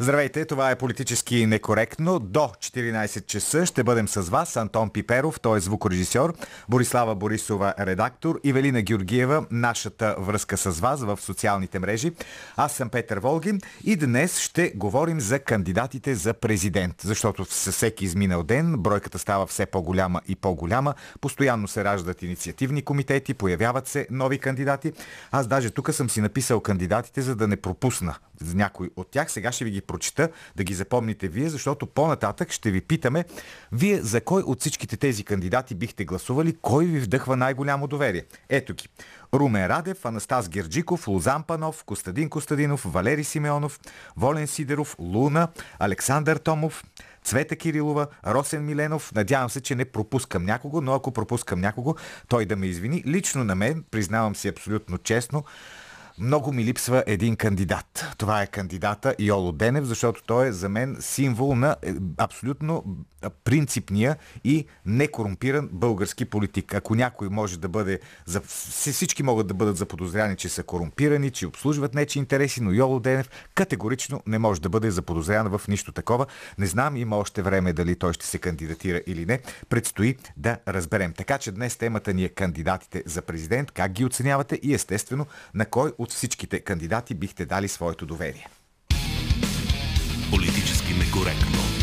Здравейте, това е политически некоректно. До 14 часа ще бъдем с вас. Антон Пиперов, той е звукорежисьор, Борислава Борисова, редактор, Ивелина Георгиева, нашата връзка с вас в социалните мрежи. Аз съм Петър Волгин и днес ще говорим за кандидатите за президент, защото със всеки изминал ден бройката става все по-голяма и по-голяма. Постоянно се раждат инициативни комитети, появяват се нови кандидати. Аз даже тук съм си написал кандидатите, за да не пропусна някой от тях. Сега ще ви ги прочита, да ги запомните вие, защото по-нататък ще ви питаме вие за кой от всичките тези кандидати бихте гласували, кой ви вдъхва най-голямо доверие. Ето ги. Румен Радев, Анастас Герджиков, Лозан Панов, Костадин Костадинов, Валери Симеонов, Волен Сидеров, Луна, Александър Томов, Цвета Кирилова, Росен Миленов. Надявам се, че не пропускам някого, но ако пропускам някого, той да ме извини. Лично на мен, признавам си абсолютно честно, много ми липсва един кандидат. Това е кандидата Йоло Денев, защото той е за мен символ на е, абсолютно принципния и некорумпиран български политик. Ако някой може да бъде... Всички могат да бъдат заподозряни, че са корумпирани, че обслужват нечи интереси, но Йоло Денев категорично не може да бъде заподозрян в нищо такова. Не знам, има още време дали той ще се кандидатира или не. Предстои да разберем. Така че днес темата ни е кандидатите за президент, как ги оценявате и естествено на кой от всичките кандидати бихте дали своето доверие. Политически некоректно.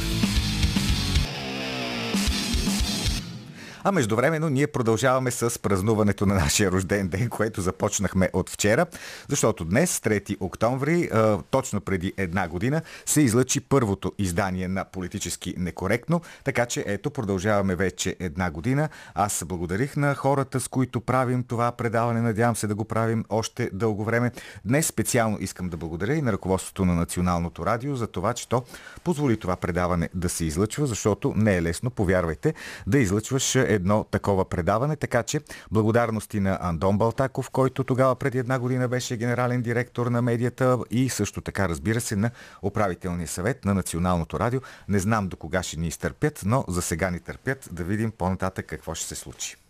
А междувременно ние продължаваме с празнуването на нашия рожден ден, което започнахме от вчера, защото днес, 3 октомври, точно преди една година, се излъчи първото издание на Политически некоректно, така че ето продължаваме вече една година. Аз благодарих на хората, с които правим това предаване. Надявам се да го правим още дълго време. Днес специално искам да благодаря и на ръководството на Националното радио за това, че то позволи това предаване да се излъчва, защото не е лесно, повярвайте, да излъчваш едно такова предаване. Така че благодарности на Андон Балтаков, който тогава преди една година беше генерален директор на медията и също така, разбира се, на управителния съвет на Националното радио. Не знам до кога ще ни изтърпят, но за сега ни търпят да видим по-нататък какво ще се случи.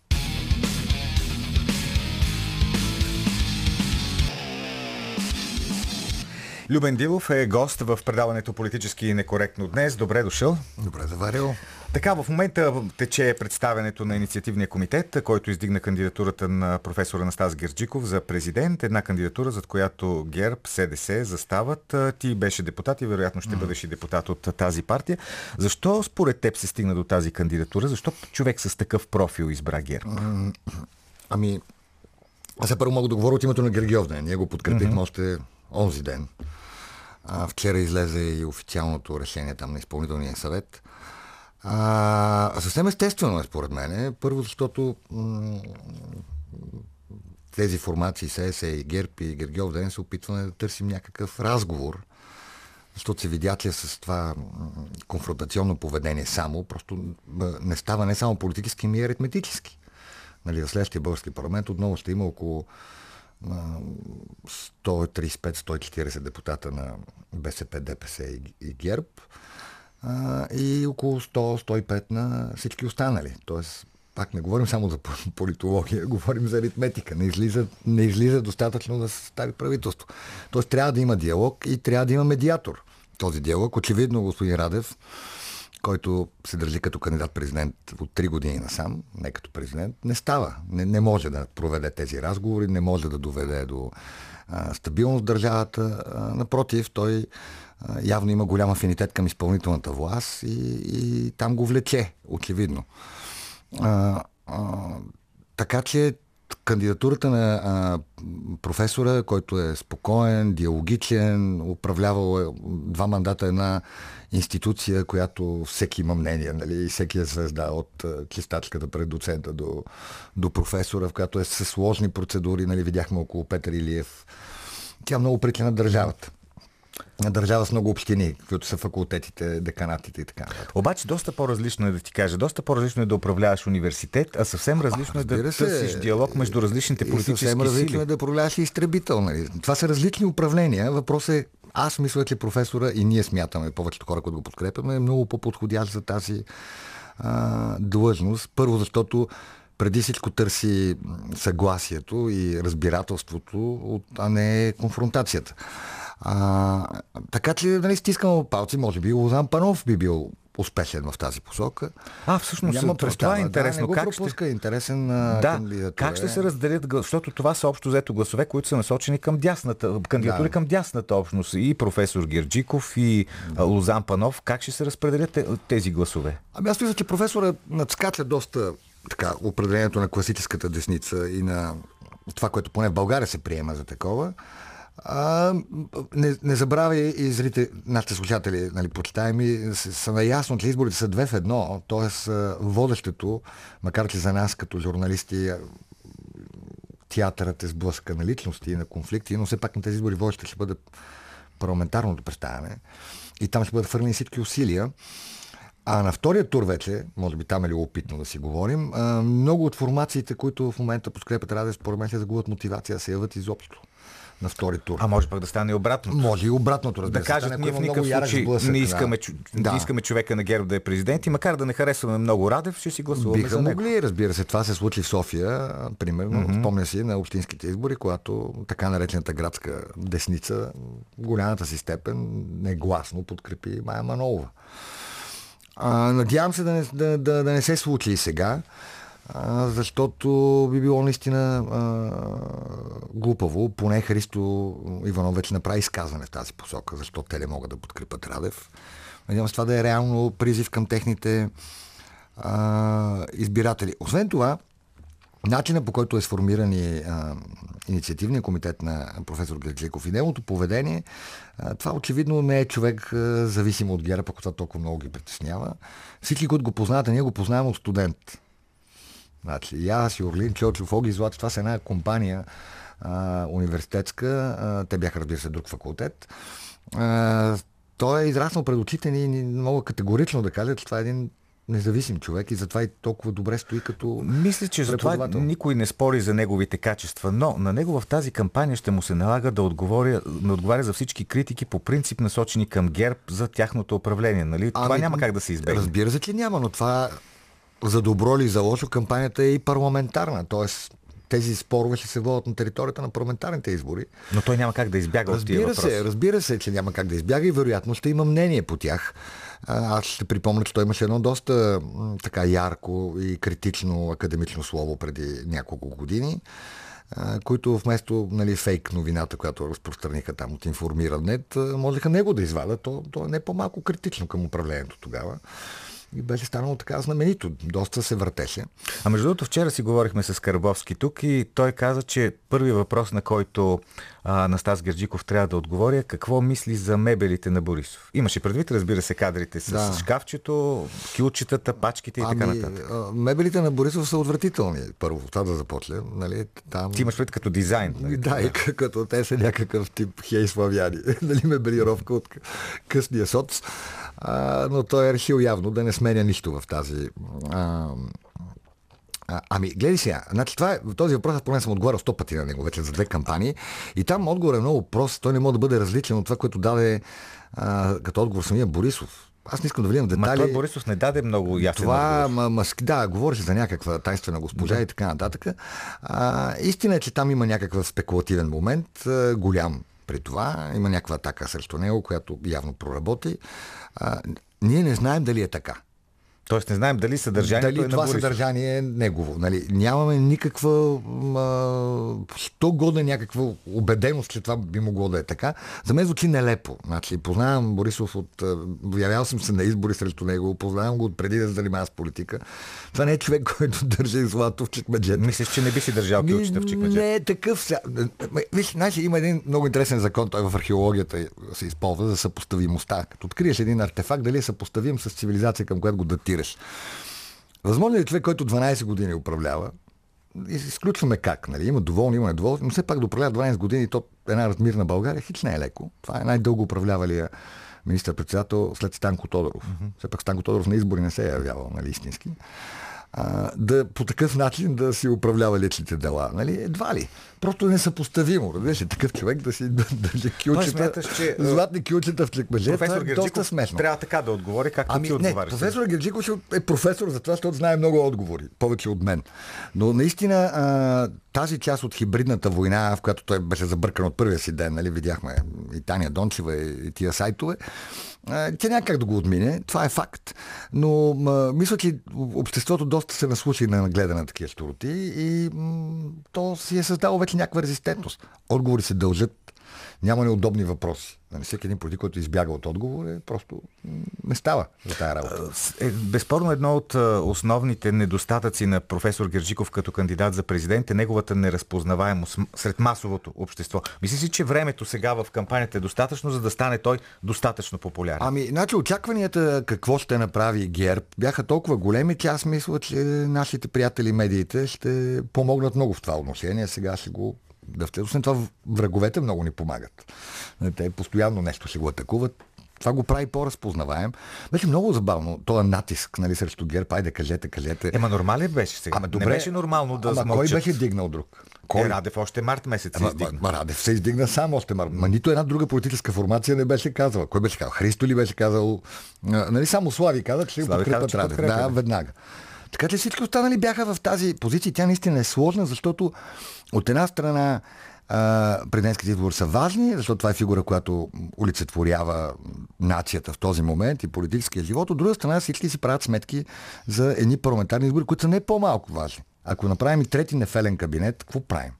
Любен Дилов е гост в предаването Политически некоректно днес. Добре дошъл. Добре заварил. Така, в момента тече представенето на инициативния комитет, който издигна кандидатурата на професора Настас Герджиков за президент. Една кандидатура, за която ГЕРБ, СДС застават. Ти беше депутат и вероятно ще бъдеш и депутат от тази партия. Защо според теб се стигна до тази кандидатура? Защо човек с такъв профил избра ГЕРБ? Ами, аз първо мога да говоря от името на Гергиов ден. Ние го подкрепихме mm-hmm. още онзи ден. А, вчера излезе и официалното решение там на изпълнителния съвет. А, съвсем естествено е според мен. Първо, защото тези формации СС и ГЕРБ и Гергиов ден се опитваме да търсим някакъв разговор, защото се видя, че с това конфронтационно поведение само, просто не става не само политически, ми и аритметически. Нали, в следващия български парламент отново ще има около 135-140 депутата на БСП, ДПС и, и ГЕРБ и около 100-105 на всички останали. Тоест, пак не говорим само за политология, говорим за аритметика. Не излиза, не излиза достатъчно да се състави правителство. Тоест трябва да има диалог и трябва да има медиатор. Този диалог, очевидно, господин Радев, който се държи като кандидат-президент от 3 години насам, не като президент, не става. Не, не може да проведе тези разговори, не може да доведе до а, стабилност държавата. А, напротив, той а, явно има голям афинитет към изпълнителната власт и, и там го влече, очевидно. А, а, така че кандидатурата на а, професора, който е спокоен, диалогичен, управлявал е два мандата една институция, която всеки има мнение, нали, и всеки е звезда от чистачката пред доцента до, до професора, в която е със сложни процедури, нали, видяхме около Петър Илиев. Тя много прилича на държавата държава с много общини, които са факултетите, деканатите и така. Обаче доста по-различно е да ти кажа, доста по-различно е да управляваш университет, а съвсем различно а, е да се, търсиш диалог между различните политически съвсем различно е да управляваш и изтребител. Нали? Това са различни управления. Въпросът е Аз мисля, че професора и ние смятаме, повечето хора, които го подкрепяме, е много по-подходящ за тази а, длъжност. Първо, защото преди всичко търси съгласието и разбирателството, а не конфронтацията. А, така че, нали, стискам палци, може би Лозан Панов би бил успешен в тази посока. А, всъщност, Няма това, това е интересно. Да, как пропуска, ще... интересен да, кандидатура. Как ще се разделят, защото това са общо взето гласове, които са насочени към дясната, кандидатури да. към дясната общност. И професор Герджиков, и да. Лозан Панов. Как ще се разпределят тези гласове? Ами аз мисля, че професора надскача доста така, определението на класическата десница и на това, което поне в България се приема за такова. А, не, не забравяй и зрите, нашите слушатели, нали, почитаеми, са, наясно, че изборите са две в едно, т.е. водещето, макар че за нас като журналисти театърът е сблъска на личности и на конфликти, но все пак на тези избори водещите ще бъде парламентарното представяне и там ще бъдат хвърлени всички усилия. А на втория тур вече, може би там е любопитно да си говорим, много от формациите, които в момента подкрепят Радев, според мен ще загубят мотивация да се яват изобщо на втори тур. А може пък да стане и обратното. Може и обратното, разбира Да кажат, ние в никакъв случай сблъсък, не, искаме, да. не искаме човека на ГЕРБ да е президент и макар да не харесваме много Радев, ще си гласуваме Биха за него. могли, разбира се. Това се случи в София, примерно, mm-hmm. спомня си на общинските избори, когато така наречената градска десница, голямата си степен, негласно подкрепи Майя Манолова. А, надявам се да не, да, да, да не се случи и сега а, защото би било наистина а, глупаво. Поне Христо Иванов вече направи изказване в тази посока, защото те не могат да подкрепят Радев. Надявам се това да е реално призив към техните а, избиратели. Освен това, начина по който е сформиран и а, инициативния комитет на професор Герджиков и неговото поведение, а, това очевидно не е човек а, зависим от ГЕРБ, ако това толкова много ги притеснява. Всички, които го познават, ние го познаваме от студент. Значи, и аз, и Орлин Чочов, Оги Злати, това са една компания а, университетска, а, те бяха, разбира се, друг факултет. А, той е израснал пред очите ни и мога категорично да кажа, че това е един независим човек и затова и толкова добре стои като Мисля, че за това никой не спори за неговите качества, но на него в тази кампания ще му се налага да отговоря, да отговаря за всички критики по принцип насочени към ГЕРБ за тяхното управление. Нали? Ами, това няма как да се избегне. Разбира се, че няма, но това за добро или за лошо, кампанията е и парламентарна. Тоест, тези спорове ще се водят на територията на парламентарните избори. Но той няма как да избяга разбира от тия се, Разбира се, че няма как да избяга и вероятно ще има мнение по тях. Аз ще припомня, че той имаше едно доста така ярко и критично академично слово преди няколко години, които вместо нали, фейк новината, която разпространиха там от информираnet, можеха него да извадят. То, то е не по-малко критично към управлението тогава и беше станало така знаменито. Доста се въртеше. А между другото, вчера си говорихме с Карабовски тук и той каза, че първият въпрос, на който а, Настас Герджиков трябва да отговори е какво мисли за мебелите на Борисов. Имаше предвид, разбира се, кадрите с да. шкафчето, кюлчетата, пачките и ами, така нататък. Мебелите на Борисов са отвратителни. Първо, това да започне. Нали, там... Ти имаш предвид като дизайн. Нали? Да, и като те са някакъв тип хей славяни. нали, мебелировка от късния соц а, но той е решил явно да не сменя нищо в тази... А, а, ами, гледай сега, значи това е, този въпрос аз поне съм отговарял сто пъти на него вече за две кампании и там отговор е много прост, той не може да бъде различен от това, което даде а, като отговор самия Борисов. Аз не искам да влизам в детали. Ма той Борисов не даде много ясен Това, ма, ма, да, говореше за някаква тайнствена госпожа да. и така нататък. А, истина е, че там има някакъв спекулативен момент, голям при това. Има някаква атака срещу него, която явно проработи. А, ние не знаем дали е така. Тоест не знаем дали съдържанието дали е това на съдържание е негово. Нали? Нямаме никаква сто года някаква убеденост, че това би могло да е така. За мен звучи нелепо. Значи, познавам Борисов от... Явял съм се на избори срещу него, познавам го от преди да занимава с политика. Това не е човек, който държи злато в чекмеджета. Мислиш, че не би си държал ключите в чекмеджета? Не е такъв. Виж, значи, има един много интересен закон, той в археологията се използва за съпоставимостта. Като откриеш един артефакт, дали е съпоставим с цивилизация, към която го датираш. Възможно ли е човек, който 12 години управлява, изключваме как, нали? има доволни, има недоволни, но все пак да управлява 12 години то една размирна България, хич не е леко. Това е най-дълго управлявалия министър-председател след Станко Тодоров. Mm-hmm. Все пак Станко Тодоров на избори не се е явявал, нали, истински. А, да по такъв начин да си управлява личните дела. Нали? Едва ли. Просто несъпоставимо. Разбираш ли, такъв човек да си държи кючета, смяташ, че, златни кючета в чекмедже. Професор е доста Герджиков смешно. трябва така да отговори, както Ами ти не, отговаряш. професор Герджиков е професор за това, защото знае много отговори, повече от мен. Но наистина а, тази част от хибридната война, в която той беше забъркан от първия си ден, нали, видяхме и Таня Дончева и, тия сайтове, тя няма как да го отмине, това е факт. Но мисля, че обществото доста се наслуши на нагледа на такива щуроти и то си е създало вече някаква резистентност. Отговори се дължат няма неудобни въпроси. Нали, всеки един политик, който избяга от отговор, е просто не става за тази работа. Е, безспорно едно от а, основните недостатъци на професор Герджиков като кандидат за президент е неговата неразпознаваемост сред масовото общество. Мисли си, че времето сега в кампанията е достатъчно, за да стане той достатъчно популярен? Ами, значи очакванията какво ще направи ГЕРБ бяха толкова големи, че аз мисля, че нашите приятели медиите ще помогнат много в това отношение. Сега ще го дъвте. Освен това, враговете много ни помагат. Те постоянно нещо ще го атакуват. Това го прави по-разпознаваем. Беше много забавно. Това натиск нали, срещу ГЕРБ. Айде, кажете, кажете. Ема нормален беше сега. Ама добре. Не беше нормално да Ама кой смълчат. беше дигнал друг? Кой? Кой? Е, Радев още март месец се Ама, издигна. ма, Радев се издигна сам още мар. Ма нито една друга политическа формация не беше казала. Кой беше казал? Христо ли беше казал? Нали само Слави каза, че ще го подкрепят Радев. Да, да. веднага. Така че всички останали бяха в тази позиция. Тя наистина е сложна, защото от една страна а, президентските избори са важни, защото това е фигура, която олицетворява нацията в този момент и политическия живот. От друга страна всички си правят сметки за едни парламентарни избори, които са не по-малко важни. Ако направим и трети нефелен кабинет, какво правим?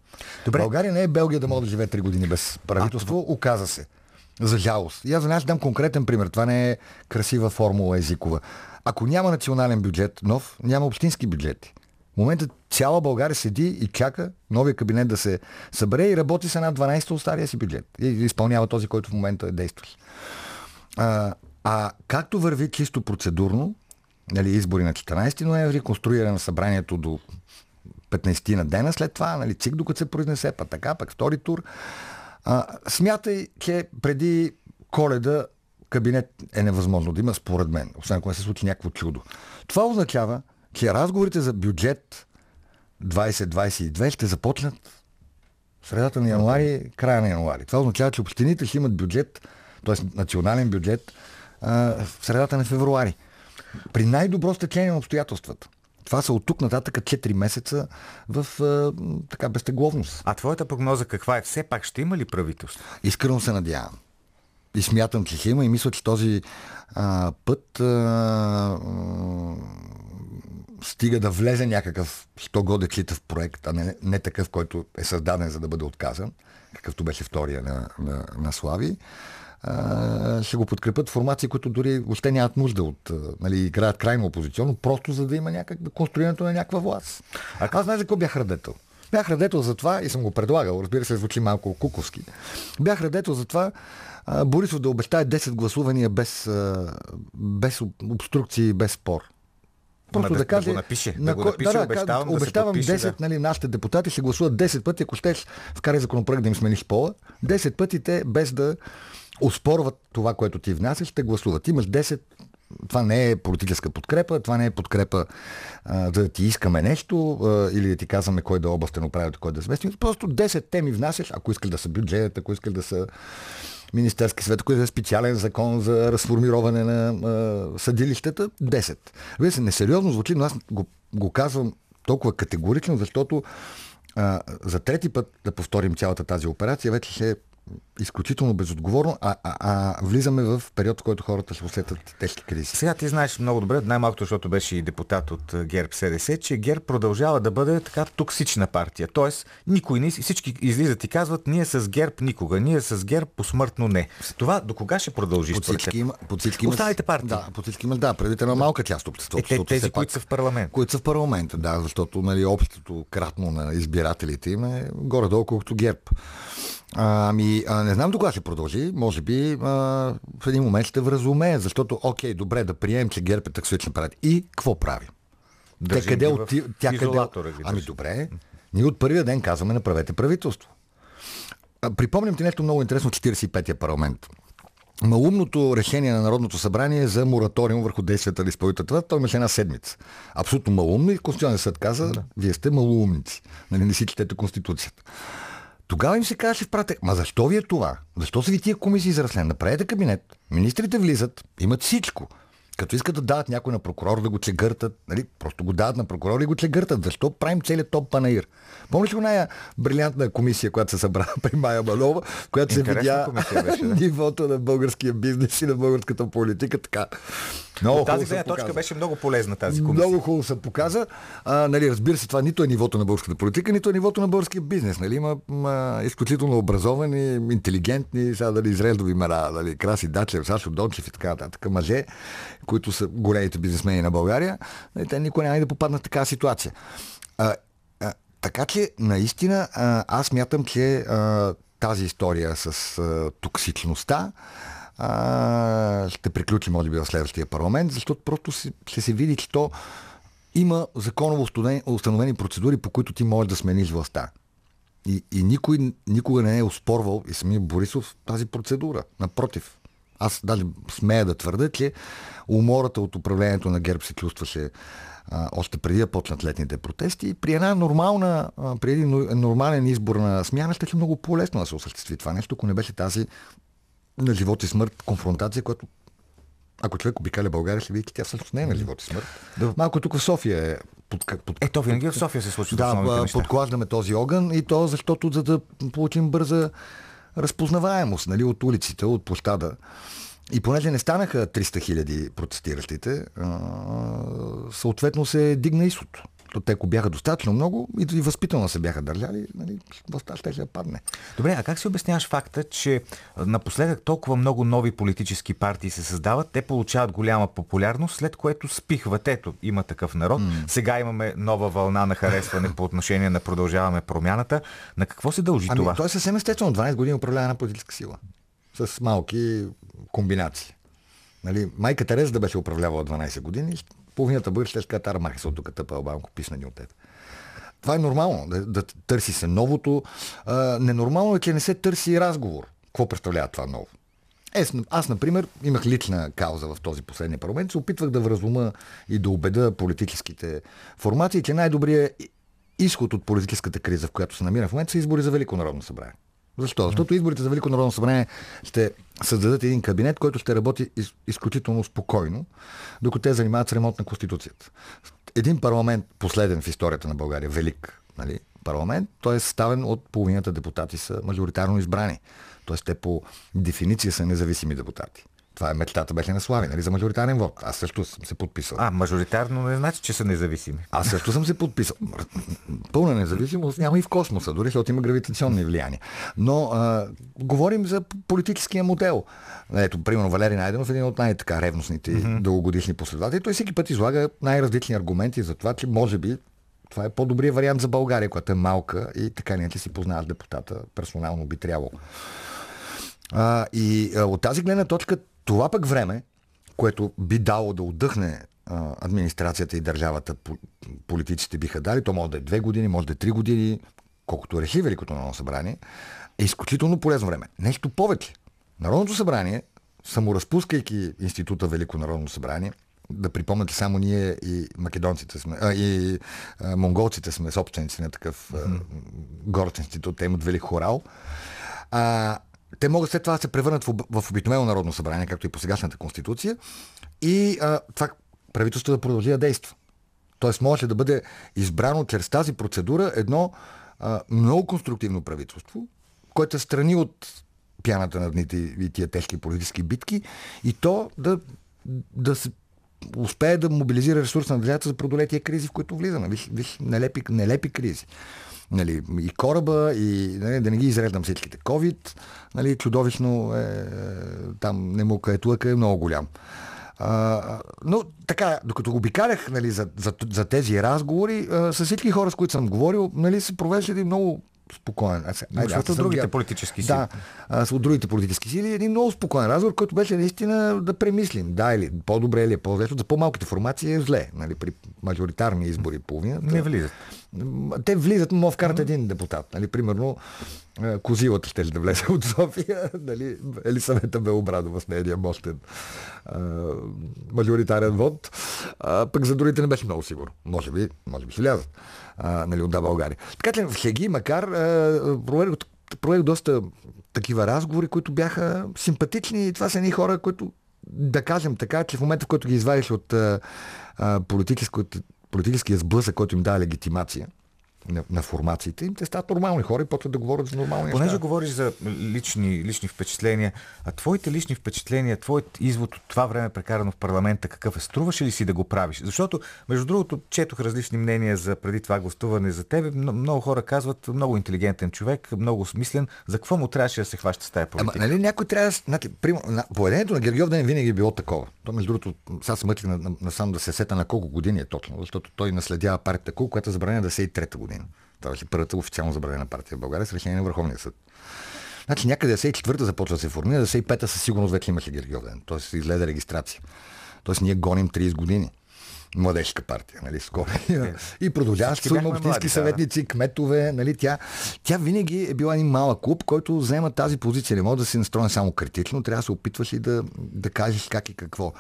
Добре. България не е Белгия да може да живее 3 години без правителство, оказа се. За жалост. И аз за нас дам конкретен пример. Това не е красива формула езикова. Ако няма национален бюджет нов, няма общински бюджети. В момента цяла България седи и чака новия кабинет да се събере и работи с една 12 от стария си бюджет. И изпълнява този, който в момента е действащ. А, а както върви чисто процедурно, нали, избори на 14 ноември, конструиране на събранието до 15 на дена след това, нали, ЦИК докато се произнесе, пък така, пък втори тур. А, смятай, че преди коледа кабинет е невъзможно да има, според мен, освен ако не се случи някакво чудо. Това означава, че разговорите за бюджет 2022 ще започнат в средата на януари, края на януари. Това означава, че общините ще имат бюджет, т.е. национален бюджет, в средата на февруари. При най-добро стечение на обстоятелствата. Това са от тук нататък 4 месеца в така безтегловност. А твоята прогноза каква е? Все пак ще има ли правителство? Искрено се надявам. И смятам, че ще има и мисля, че този а, път а, стига да влезе някакъв 100 годечитав проект, а не, не такъв, който е създаден за да бъде отказан, какъвто беше втория на, на, на Слави. А, ще го подкрепят формации, които дори въобще нямат нужда от, нали, играят крайно опозиционно, просто за да има някак, конструирането на някаква власт. А аз знаеш за какво бях радетел? Бях радетел за това и съм го предлагал, разбира се, звучи малко куковски. Бях радетел за това а, Борисов да обещае 10 гласувания без, а, без об- обструкции, без спор. Просто Ма да, да- да каже... го напише, да на го кой- напише, да, обещавам да се обещавам подпише, 10, да. нали, нашите депутати ще гласуват 10 пъти, ако щеш, вкарай законопроект да им смениш пола, 10 пъти те, без да оспорват това, което ти внасяш, ще гласуват. Имаш 10 това не е политическа подкрепа, това не е подкрепа а, да ти искаме нещо а, или да ти казваме кой да е областен управител, кой да е заместник. Просто 10 теми внасяш, ако искаш да са бюджет, ако искаш да са Министерски съвет, ако е специален закон за разформироване на а, съдилищата, 10. Вие се несериозно звучи, но аз го, го казвам толкова категорично, защото а, за трети път да повторим цялата тази операция вече ще е изключително безотговорно, а, а, а влизаме в период, в който хората ще усетят тежки кризи. Сега ти знаеш много добре, най-малкото, защото беше и депутат от а, ГЕРБ СДС, че ГЕРБ продължава да бъде така токсична партия. Тоест, никой не, всички излизат и казват, ние с ГЕРБ никога, ние с ГЕРБ посмъртно не. Това до кога ще продължи? Под всички, има, под всички има... Останалите партии. Да, под всички има, да, преди една малка част от обществото. Е, те- тези, които са в парламент. Които са в парламента, да, защото нали, общото кратно на избирателите им е горе-долу колкото ГЕРБ. А, Ами, а, не знам до кога ще продължи. Може би а, в един момент ще вразумее, защото, окей, добре, да приемем, че ГЕРБ е таксична партия. И какво прави? Държим Те къде отив... Тя къде... Ами добре, ние от първия ден казваме направете правителство. А, Припомням ти нещо много интересно от 45-я парламент. малумното решение на Народното събрание за мораториум върху действията на изпълнителната той имаше една седмица. Абсолютно малумно и Конституционният съд каза, да. вие сте малумници. Нали, не си четете Конституцията. Тогава им се казваше в пратек, ма защо ви е това? Защо са ви тия комисии за? Направете кабинет, министрите влизат, имат всичко. Като искат да дадат някой на прокурор да го чегъртат, нали, просто го дадат на прокурор и го чегъртат. Защо правим целият топ панаир? Помниш ли най брилянтна комисия, която се събра при Майя Манова, която се видя беше, да? нивото на българския бизнес и на българската политика така. Много тази гледна точка беше много полезна тази комисия. Много хубаво се показа. А, нали, разбира се, това нито е нивото на българската политика, нито е нивото на българския бизнес. Нали? Има, има изключително образовани, интелигентни, сега дали изрезови мера, дали Краси Дачев, Сашо Дончев и така нататък, мъже, които са големите бизнесмени на България. Нали, те никой няма да попаднат в такава ситуация. А, а, така че, наистина, аз мятам, че тази история с а, токсичността а, ще приключи, може би, в следващия парламент, защото просто ще се види, че то има законово установени процедури, по които ти можеш да смениш властта. И, и никой никога не е оспорвал и самия Борисов тази процедура. Напротив, аз даже смея да твърда, че умората от управлението на ГЕРБ се чувстваше а, още преди да почнат летните протести. При една нормална, а, при един нормален избор на смяна ще е много по-лесно да се осъществи това нещо, ако не беше тази на живот и смърт конфронтация, която ако човек обикаля България, ще види, че тя всъщност не е на живот и смърт. Да. Малко тук в София е под, под, Ето, винаги в София се случва. Да, подклаждаме този огън и то защото за да получим бърза разпознаваемост нали, от улиците, от площада. И понеже не станаха 300 хиляди протестиращите, съответно се дигна изход. То те, ако бяха достатъчно много и, възпитано се бяха държали, нали, властта ще я падне. Добре, а как си обясняваш факта, че напоследък толкова много нови политически партии се създават, те получават голяма популярност, след което спихват. Ето, има такъв народ. Mm. Сега имаме нова вълна на харесване по отношение на продължаваме промяната. На какво се дължи ами, това? Това е съвсем естествено. 12 години управлява на политическа сила. С малки комбинации. Нали, майка Тереза да беше управлявала 12 години, половината бъде ще кажат, армахи се от тук тъпа албанко писнани от теб. Това е нормално, да, да търси се новото. А, ненормално е, че не се търси разговор. Какво представлява това ново? Е, аз, например, имах лична кауза в този последния парламент. Се опитвах да вразума и да убеда политическите формации, че най-добрият изход от политическата криза, в която се намира в момента, са избори за Велико народно събрание. Защо? Защото изборите за Велико народно събрание ще създадат един кабинет, който ще работи из, изключително спокойно, докато те занимават с ремонт на Конституцията. Един парламент, последен в историята на България, велик нали, парламент, той е съставен от половината депутати са мажоритарно избрани. Тоест те по дефиниция са независими депутати. Това е мечтата беше на Слави, нали, за мажоритарен вод. Аз също съм се подписал. А, мажоритарно не значи, че са независими. Аз също съм се подписал. Пълна независимост няма и в космоса, дори защото има гравитационни влияния. Но а, говорим за политическия модел. Ето, примерно Валери Найденов е един от най-така ревностните mm-hmm. дългогодишни последователи. Той всеки път излага най-различни аргументи за това, че може би това е по-добрият вариант за България, която е малка и така не си познават депутата. Персонално би трябвало. А, и а, от тази гледна точка това пък време, което би дало да отдъхне администрацията и държавата, политиците биха дали, то може да е две години, може да е три години, колкото реши Великото Народно събрание, е изключително полезно време. Нещо повече. Народното събрание, саморазпускайки института Велико Народно събрание, да припомняте само ние и македонците сме, а, и а, монголците сме собственици на такъв mm-hmm. горд институт, те имат велик хорал. А, те могат след това да се превърнат в, в обикновено народно събрание, както и по сегашната конституция, и а, това правителство да продължи да действа. Тоест може да бъде избрано чрез тази процедура едно а, много конструктивно правителство, което е страни от пяната на дните и тия тежки политически битки и то да, да се успее да мобилизира ресурс на държавата за продолетия кризи, в които влизаме. Виж, виж нелепи, нелепи кризи нали, и кораба, и нали, да не ги изредам всичките. COVID, нали, чудовищно е, там немука е тлъка е много голям. А, но така, докато го обикалях нали, за, за, за тези разговори, а, с всички хора, с които съм говорил, нали, се провежда много спокоен. Аз, айде, аз от другите политически сили. Да, аз от другите политически сили. Един много спокоен разговор, който беше наистина да премислим. Да или по-добре или е по-зле, за по-малките формации е зле. Нали, при мажоритарни избори половина. Не влизат. те влизат, но вкарат един депутат. Нали, примерно Козилата ще да влезе от София, нали, Елисавета Белобрадова с нейния мощен а, мажоритарен вод. А, пък за другите не беше много сигурно. Може би, може би ще влязат а, нали, от да България. Така че в Хеги, макар проведох, проведох доста такива разговори, които бяха симпатични и това са едни хора, които да кажем така, че в момента, в който ги извадиш от а, политическия сблъсък, който им дава легитимация, на, на формациите им, те стават нормални хора и почват да говорят за нормални Понеже неща. говориш за лични, лични впечатления, а твоите лични впечатления, твоят извод от това време прекарано в парламента, какъв е? Струваше ли си да го правиш? Защото, между другото, четох различни мнения за преди това гласуване за тебе. Много хора казват, много интелигентен човек, много смислен. За какво му трябваше да се хваща с тая политика? Ама, нали, някой трябва да... Значи, на, поведението на Гергиов Ден винаги е било такова. То, между другото, сега се мъчи на, на, на, да се сета на колко години е точно, защото той наследява партията Кул, която е забранена да се и трета година. Това беше първата официално забранена партия в България с решение на Върховния съд. Значи някъде 94-та започва да се формира, 95-та със сигурност вече имаше Гергиовден. Тоест излезе регистрация. Тоест ние гоним 30 години младежка партия, нали, скоро. Е, и продължава с общински съветници, да. кметове, нали, тя, тя винаги е била един малък клуб, който взема тази позиция. Не може да се настроен само критично, трябва да се опитваш и да, да кажеш как и какво.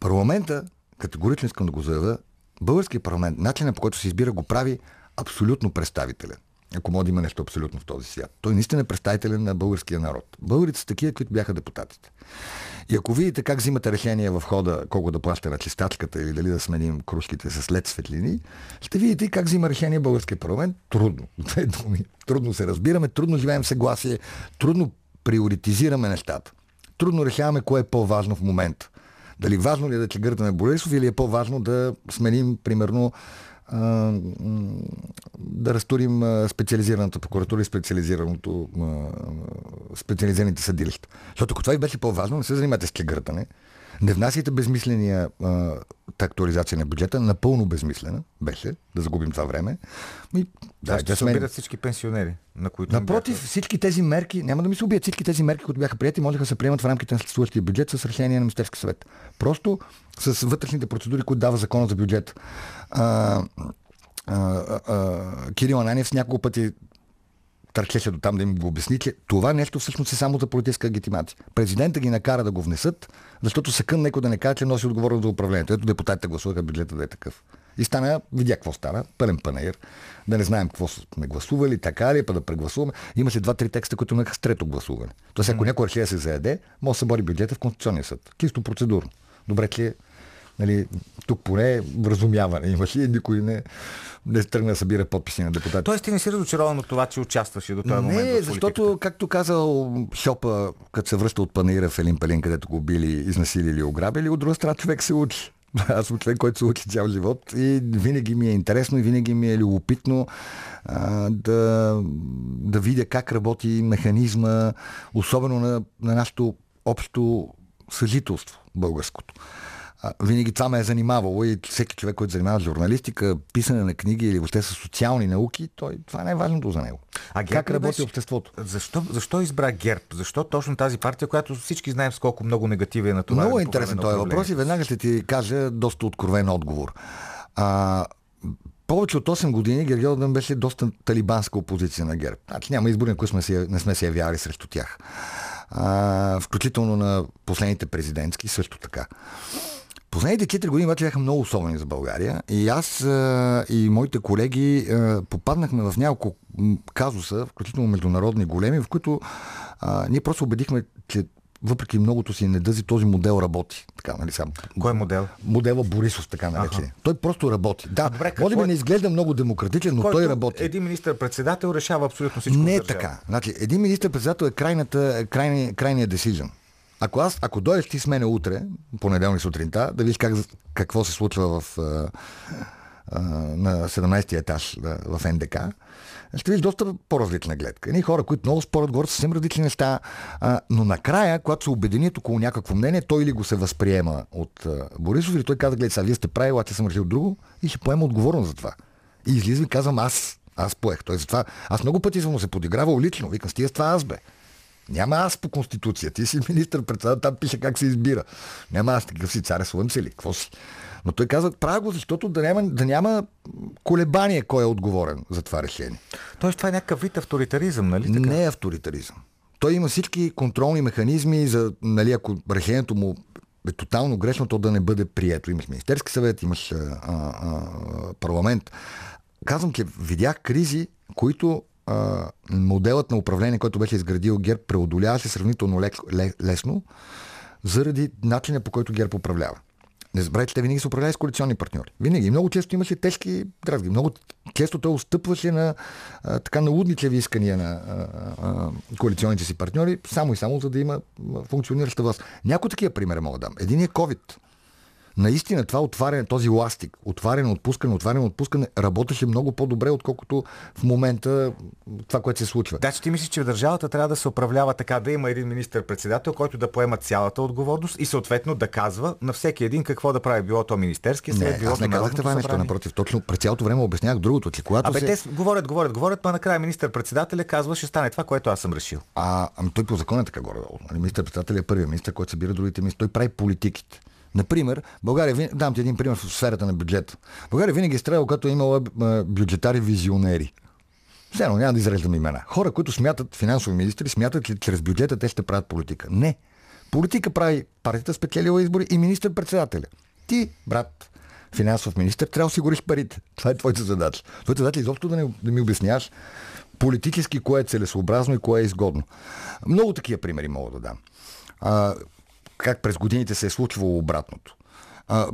Парламента, категорично искам да го заявя, българския парламент, начинът по който се избира го прави абсолютно представителен. Ако може да има нещо абсолютно в този свят. Той наистина е представителен на българския народ. Българите са такива, които бяха депутатите. И ако видите как взимате решение в хода колко да плаща на чистачката или дали да сменим кружките с лед светлини, ще видите как взима решение българския парламент. Трудно. Две думи. Трудно се разбираме, трудно живеем в съгласие, трудно приоритизираме нещата. Трудно решаваме кое е по-важно в момента. Дали важно ли е да чегъртаме Борисов или е по-важно да сменим, примерно, да разтурим специализираната прокуратура и специализираното, специализираните съдилища. Защото ако това и беше по-важно, не се занимате с кегъртане, не внасяйте безмисления актуализация на бюджета, напълно безмислена беше, да загубим това време. И, да, ще да се убият всички пенсионери, на които. Напротив, бяха... всички тези мерки, няма да ми се убият, всички тези мерки, които бяха прияти, можеха да се приемат в рамките на съществуващия бюджет с решение на Министерски съвет. Просто с вътрешните процедури, които дава закона за бюджет. А, а, а, Кирил Ананев с няколко пъти търчеше до там да им го обясни, че това нещо всъщност е само за политическа агитимация. Президента ги накара да го внесат, защото се кън некой да не каже, че носи отговорност за управлението. Ето депутатите гласуваха бюджета да е такъв. И стана, видя какво стана, пълен панер, да не знаем какво сме гласували, така ли, па да прегласуваме. Имаше два-три текста, които имаха с трето гласуване. Тоест, ако някой реши да се заеде, може да се бори бюджета в Конституционния съд. Чисто процедурно. Добре, че нали, тук поне вразумяване имаше и никой не, не тръгна да събира подписи на депутати. Тоест ти не си разочарован от това, че участваше до този момент Не, защото, както казал Шопа, като се връща от панаира в Елин Пелин, където го били, изнасилили, ограбили, от друга страна човек се учи. Аз съм човек, който се учи цял живот и винаги ми е интересно и винаги ми е любопитно а, да, да видя как работи механизма, особено на, на нашето общо съжителство българското винаги това ме е занимавало и всеки човек, който занимава с журналистика, писане на книги или въобще с социални науки, той, това е най-важното за него. А как работи беше... обществото? Защо, защо избра ГЕРБ? Защо точно тази партия, която всички знаем с колко много негативи е на това? Много интересен този въпрос и веднага ще ти кажа доста откровен отговор. А, повече от 8 години Гергел беше доста талибанска опозиция на ГЕРБ. Значи няма избори, на които сме се, не сме се явявали срещу тях. А, включително на последните президентски също така. Последните 4 години обаче бяха много особени за България и аз а, и моите колеги а, попаднахме в няколко казуса, включително международни големи, в които а, ние просто убедихме, че въпреки многото си недъзи, този модел работи. Така, нали, сам. Кой е модел? Модела Борисов, така наречен. Ага. Той просто работи. Да, Добре, може би е... не изглежда много демократичен, но Който той работи. Един министър-председател решава абсолютно всичко. Не е така. Значи, един министър-председател е крайната, крайния, крайния decision. Ако аз, ако дойдеш ти с мене утре, понеделник сутринта, да видиш как, какво се случва в, а, а, на 17-ти етаж а, в НДК, ще видиш доста по-различна гледка. Едни хора, които много спорят, говорят съвсем различни неща, а, но накрая, когато се обединят около някакво мнение, той или го се възприема от а, Борисов, или той каза, гледай, сега вие сте прави, аз съм решил друго и ще поема отговорност за това. И излизам и казвам, аз, аз поех. Той затова, аз много пъти съм се подигравал лично. Викам, стига с това аз бе. Няма аз по конституция. Ти си министър председател, там пише как се избира. Няма аз такъв си царя слънце ли? Какво си? Но той каза, правя го, защото да няма, да няма колебание кой е отговорен за това решение. Тоест това е някакъв вид авторитаризъм, нали? Така? Не е авторитаризъм. Той има всички контролни механизми за, нали, ако решението му е тотално грешно, то да не бъде прието. Имаш Министерски съвет, имаш а, а, парламент. Казвам, че видях кризи, които а, моделът на управление, който беше изградил ГЕРБ, преодоляваше сравнително лесно, заради начина по който ГЕРБ управлява. Не забравяйте, те винаги са управляли с коалиционни партньори. Винаги. Много често имаше тежки дразги. Много често той отстъпваше на а, така налудничеви искания на а, а, коалиционните си партньори, само и само за да има функционираща власт. Някои такива примери мога да дам. Един е COVID наистина това отваряне, този ластик, отваряне, отпускане, отваряне, отпускане, работеше много по-добре, отколкото в момента това, което се случва. Да, че ти мислиш, че в държавата трябва да се управлява така, да има един министр-председател, който да поема цялата отговорност и съответно да казва на всеки един какво да прави. Било то министерски съвет, било аз не казах това нещо, напротив. Точно през цялото време обяснях другото, че когато Абе, се... те говорят, говорят, говорят, но накрая министър-председателя казва, ще стане това, което аз съм решил. А, ами той по закон е така горе. Нали, министър-председателя е първият министър, който събира другите министри. Той прави политиките. Например, България, дам ти един пример в сферата на бюджета. България винаги е страдала, като е имала бюджетари визионери. Все едно няма да изреждам имена. Хора, които смятат, финансови министри, смятат, че чрез бюджета те ще правят политика. Не. Политика прави партията спечелила избори и министър-председателя. Ти, брат, финансов министр, трябва да осигуриш парите. Това е твоята задача. Твоята задача е изобщо да, не, да ми обясняваш политически кое е целесообразно и кое е изгодно. Много такива примери мога да дам. А, как през годините се е случвало обратното. А,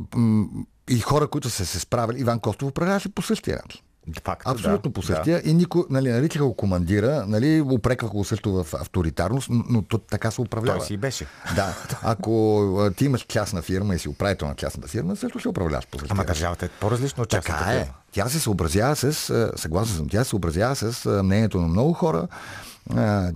и хора, които са се справили, Иван Костов управляваше по същия начин. Факт, Абсолютно да, по същия. Да. И никой, нали, наричаха го командира, нали, упрекаха го също в авторитарност, но, но то, така се управлява. Той си беше. Да. Ако ти имаш частна фирма и си управител на частната фирма, също ще управляваш по същия Ама държавата е по-различно от частната така е. Тя се съобразява с, съгласно съм, тя се съобразява с мнението на много хора,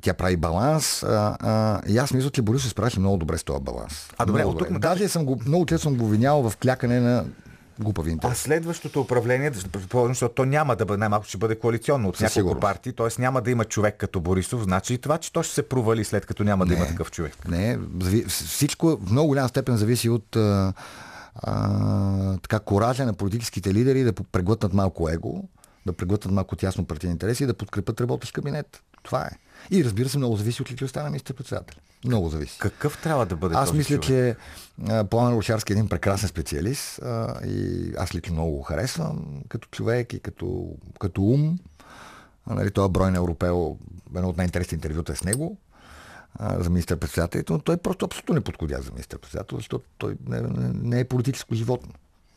тя прави баланс. А, а, и аз мисля, че Борис се справи много добре с този баланс. А добре, от тук Даже съм го, много често съм го винявал в клякане на глупави интереси. А следващото управление, защото то няма да бъде, най-малко ще бъде коалиционно от няколко сигурност. партии, т.е. няма да има човек като Борисов, значи и това, че то ще се провали след като няма не, да има такъв човек. Не, всичко в много голяма степен зависи от а, а, така коража на политическите лидери да преглътнат малко его, да преглътнат малко тясно партийни интереси и да подкрепят работещ кабинет. Това е. И разбира се, много зависи от личността на министър председател. Много зависи. Какъв трябва да бъде Аз мисля, човек? че Пламен Рушарски е един прекрасен специалист а, и аз лично много го харесвам като човек и като, като ум. А, нали, това брой на Европео, едно от най-интересните интервюта е с него а, за министър председател но той просто абсолютно не подходя за министър председател защото той не, не, не е политическо животно.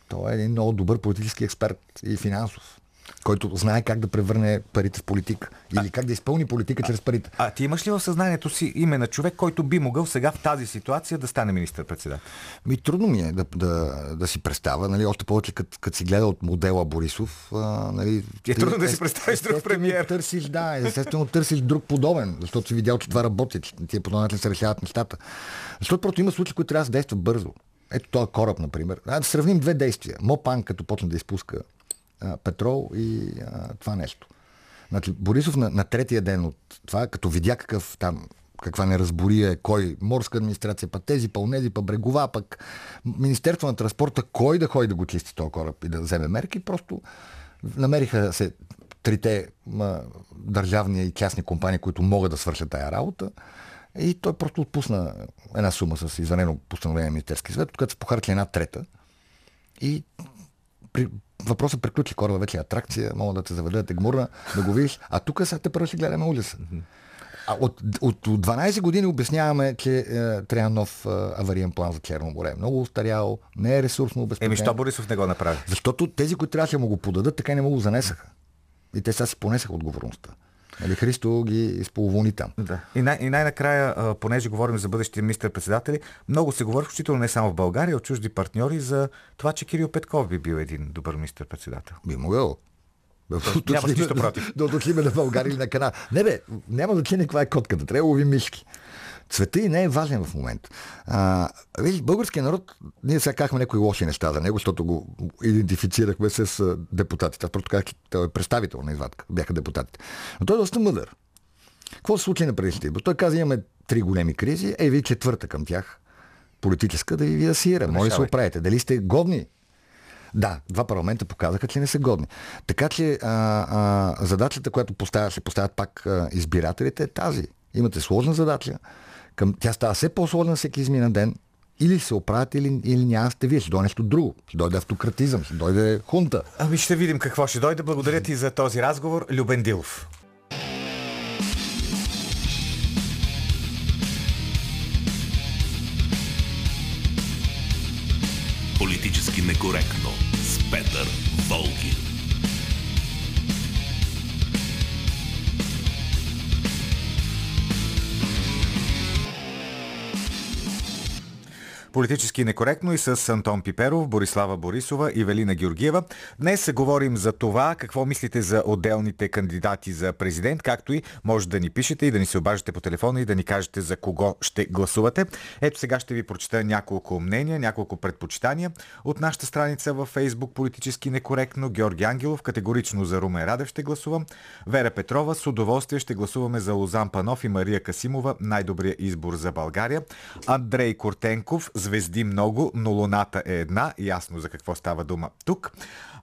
Той е един много добър политически експерт и финансов който знае как да превърне парите в политика. Или как да изпълни политика чрез парите. А, а ти имаш ли в съзнанието си име на човек, който би могъл сега в тази ситуация да стане министър-председател? Ми трудно ми е да, да, да си представя, нали, още повече като, като си гледа от модела Борисов. А, нали, е трудно да си представиш друг премиер. Търсиш, да, естествено търсиш друг подобен, защото си видял, че това работи, че тия по начин се решават нещата. Защото просто има случаи, които трябва да се действат бързо. Ето този кораб, например. А, да сравним две действия. Мопан, като почне да изпуска петрол и а, това нещо. Значи, Борисов на, на третия ден от това, като видя какъв там каква неразбория е, кой, морска администрация, па тези, па унези, па брегова, пък Министерство на транспорта, кой да ходи да го чисти този кораб и да вземе мерки, просто намериха се трите ма, държавни и частни компании, които могат да свършат тая работа. И той просто отпусна една сума с извънено постановление на Министерски съвет, когато се похарчи една трета. И при, въпросът приключи кораба вече е атракция, мога да те заведа, те гмурна, да го видиш. А тук сега те първо ще гледаме улица. А от, от, от 12 години обясняваме, че е, трябва нов е, авариен план за Черно море. Много устарял, не е ресурсно обезпечен. Еми, що Борисов не го направи? Защото тези, които трябваше да му го подадат, така не му го занесаха. И те сега си понесаха отговорността. Нали, Христо ги изполовони там. Да. И, най- и най-накрая, понеже говорим за бъдещите министър-председатели, много се говори, включително не само в България, от чужди партньори, за това, че Кирил Петков би бил един добър министър-председател. Би могъл. Нямаш нищо против. Да уточним на България или на Кана. Не бе, няма значение каква е котката. Трябва да лови мишки. Цвета и не е важен в момента. А, виж, българския народ, ние сега казахме някои лоши неща за него, защото го идентифицирахме с депутатите. Аз просто казах, той е представител на извадка. Бяха депутатите. Но той е доста мъдър. Какво се случи на предишните избори? Той каза, имаме три големи кризи, е ви четвърта към тях, политическа, да ви ви асира. Може да се оправите. Дали сте годни да, два парламента показаха, че не са годни. Така че а, а, задачата, която поставя, се поставят пак а, избирателите е тази. Имате сложна задача. Към, тя става все по-сложна всеки измина ден. Или се оправят, или, или няма сте вие. Ще дойде нещо друго. Ще дойде автократизъм, ще дойде хунта. Ами ще видим какво ще дойде. Благодаря ти за този разговор. Любен Дилов. Политически некоректно Политически некоректно и с Антон Пиперов, Борислава Борисова и Велина Георгиева. Днес говорим за това какво мислите за отделните кандидати за президент, както и може да ни пишете и да ни се обаждате по телефона и да ни кажете за кого ще гласувате. Ето сега ще ви прочета няколко мнения, няколко предпочитания от нашата страница във Facebook Политически некоректно. Георги Ангелов категорично за Румен Радев ще гласувам. Вера Петрова с удоволствие ще гласуваме за Лозан Панов и Мария Касимова. Най-добрият избор за България. Андрей Кортенков звезди много, но луната е една. Ясно за какво става дума тук.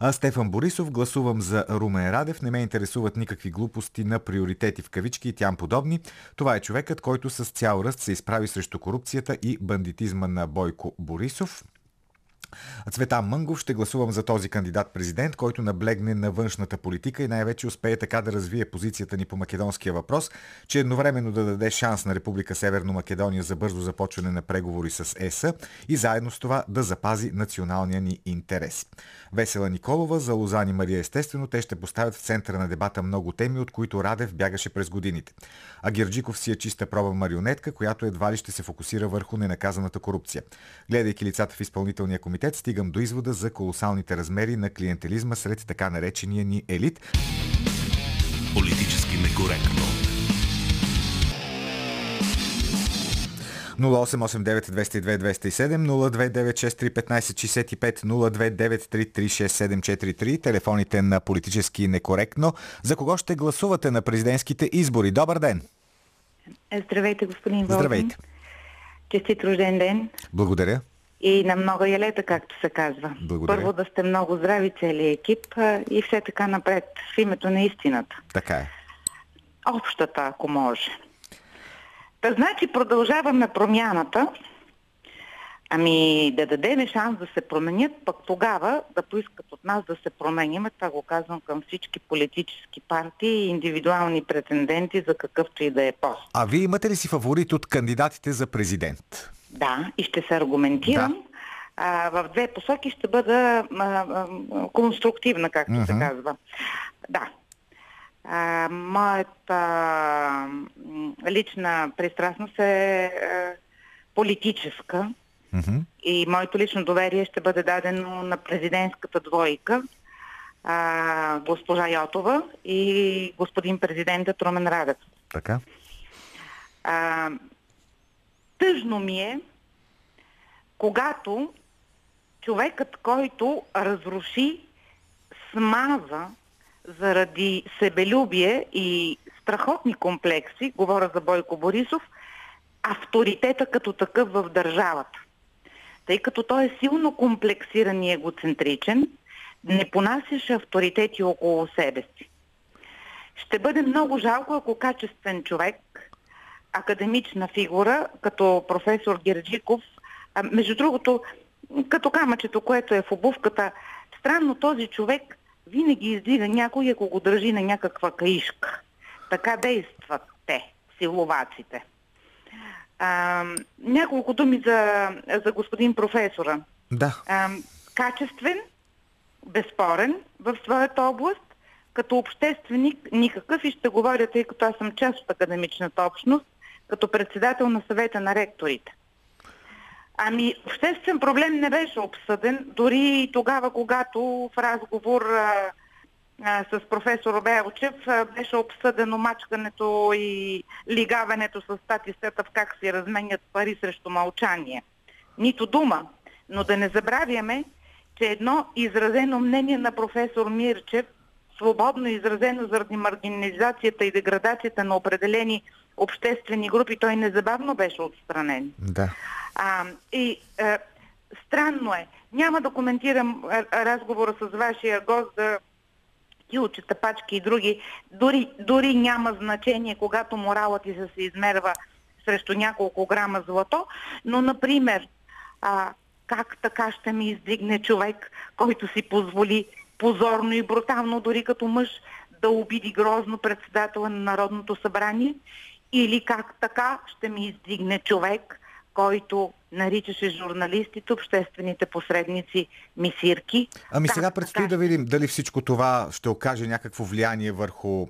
А Стефан Борисов, гласувам за Румен Радев. Не ме интересуват никакви глупости на приоритети в кавички и тям подобни. Това е човекът, който с цял ръст се изправи срещу корупцията и бандитизма на Бойко Борисов. Цветан Мънгов ще гласувам за този кандидат-президент, който наблегне на външната политика и най-вече успее така да развие позицията ни по македонския въпрос, че едновременно да даде шанс на Република Северно Македония за бързо започване на преговори с ЕС и заедно с това да запази националния ни интерес. Весела Николова за Лозани Мария естествено те ще поставят в центъра на дебата много теми, от които Радев бягаше през годините. А Герджиков си е чиста проба марионетка, която едва ли ще се фокусира върху ненаказаната корупция. Гледайки лицата в изпълнителния комитет, стигам до извода за колосалните размери на клиентелизма сред така наречения ни елит. Политически некоректно. 0889-207-0296-315-65, телефоните на политически некоректно. За кого ще гласувате на президентските избори? Добър ден! Здравейте, господин Волгин. Здравейте! Честит рожден ден! Благодаря! И на много ялета, както се казва. Благодаря. Първо да сте много здрави целият екип и все така напред в името на истината. Така е. Общата, ако може. Та значи продължаваме промяната. Ами да дадем шанс да се променят, пък тогава да поискат от нас да се промениме. Това го казвам към всички политически партии и индивидуални претенденти за какъвто и да е пост. А вие имате ли си фаворит от кандидатите за президент? Да, и ще се аргументирам. Да. А, в две посоки ще бъда а, а, конструктивна, както mm-hmm. се казва. Да. А, моята лична пристрастност е а, политическа Mm-hmm. и моето лично доверие ще бъде дадено на президентската двойка а, госпожа Йотова и господин президентът Румен Радев. Така. А, тъжно ми е, когато човекът, който разруши, смаза заради себелюбие и страхотни комплекси, говоря за Бойко Борисов, авторитета като такъв в държавата. Тъй като той е силно комплексиран и егоцентричен, не понасяше авторитети около себе си. Ще бъде много жалко, ако качествен човек, академична фигура, като професор Герджиков, а, между другото, като камъчето, което е в обувката, странно този човек винаги издига някой, ако го държи на някаква каишка. Така действат те, силоваците. А, няколко думи за, за господин професора. Да. А, качествен, безспорен в своята област, като общественик никакъв и ще говоря, тъй като аз съм част от академичната общност, като председател на съвета на ректорите. Ами, обществен проблем не беше обсъден, дори и тогава, когато в разговор а, с професор Белчев беше обсъдено мачкането и лигаването с статистата в как си разменят пари срещу мълчание. Нито дума, но да не забравяме, че едно изразено мнение на професор Мирчев свободно изразено заради маргинализацията и деградацията на определени обществени групи, той незабавно беше отстранен. Да. А, и а, странно е. Няма да коментирам разговора с вашия гост за килчета, тапачки и други. Дори, дори няма значение, когато моралът ти се измерва срещу няколко грама злато, но, например, а, как така ще ми издигне човек, който си позволи позорно и брутално, дори като мъж, да обиди грозно председателя на Народното събрание? Или как така ще ми издигне човек, който наричаше журналистите, обществените посредници мисирки. Ами Как сега предстои да видим дали всичко това ще окаже някакво влияние върху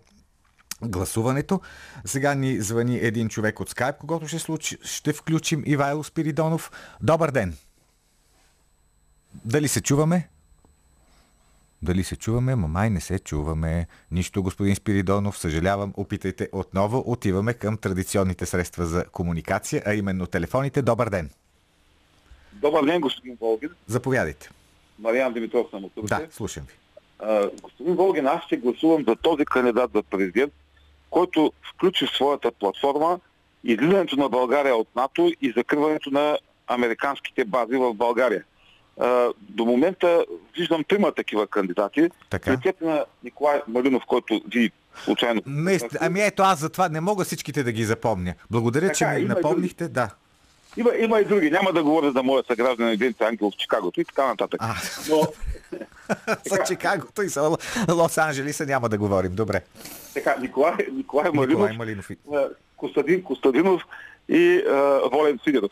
гласуването. Сега ни звъни един човек от скайп, когато ще, случи, ще включим Ивайло Спиридонов. Добър ден! Дали се чуваме? Дали се чуваме? Мамай не се чуваме. Нищо, господин Спиридонов. Съжалявам. Опитайте отново. Отиваме към традиционните средства за комуникация, а именно телефоните. Добър ден! Добър ден, господин Волгин. Заповядайте. Мариан Димитров съм от. Да, слушам ви. А, господин Волгин, аз ще гласувам за този кандидат за президент, който включи в своята платформа излизането на България от НАТО и закриването на американските бази в България. До момента виждам трима такива кандидати. Така. На Николай Малинов, който ви случайно... Наистина, ами ето аз затова не мога всичките да ги запомня. Благодаря, Така, че ми напомнихте. Да. Има, има и други. Няма да говоря за моя съгражданин Деница Ангел в Чикагото и така нататък. А. Но За Чикагото и за Лос-Анджелиса няма да говорим. Добре. така, Николай, Николай Малинов, Николай Малинов. Костадин Костадинов и а, Волен Сидеров.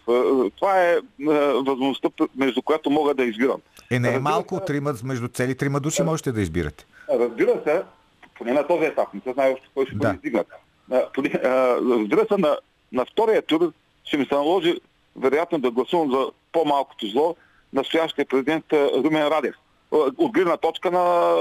Това е а, възможността, между която мога да избирам. Е, не е Разбира малко. се- Трима, между цели трима души можете да избирате. Разбира се, поне на този етап, не се знае още кой ще Да. бъде издигнат. Разбира се, на, на втория тур ще ми се наложи вероятно да гласувам за по-малкото зло настоящия президент Румен Радев. От гледна точка на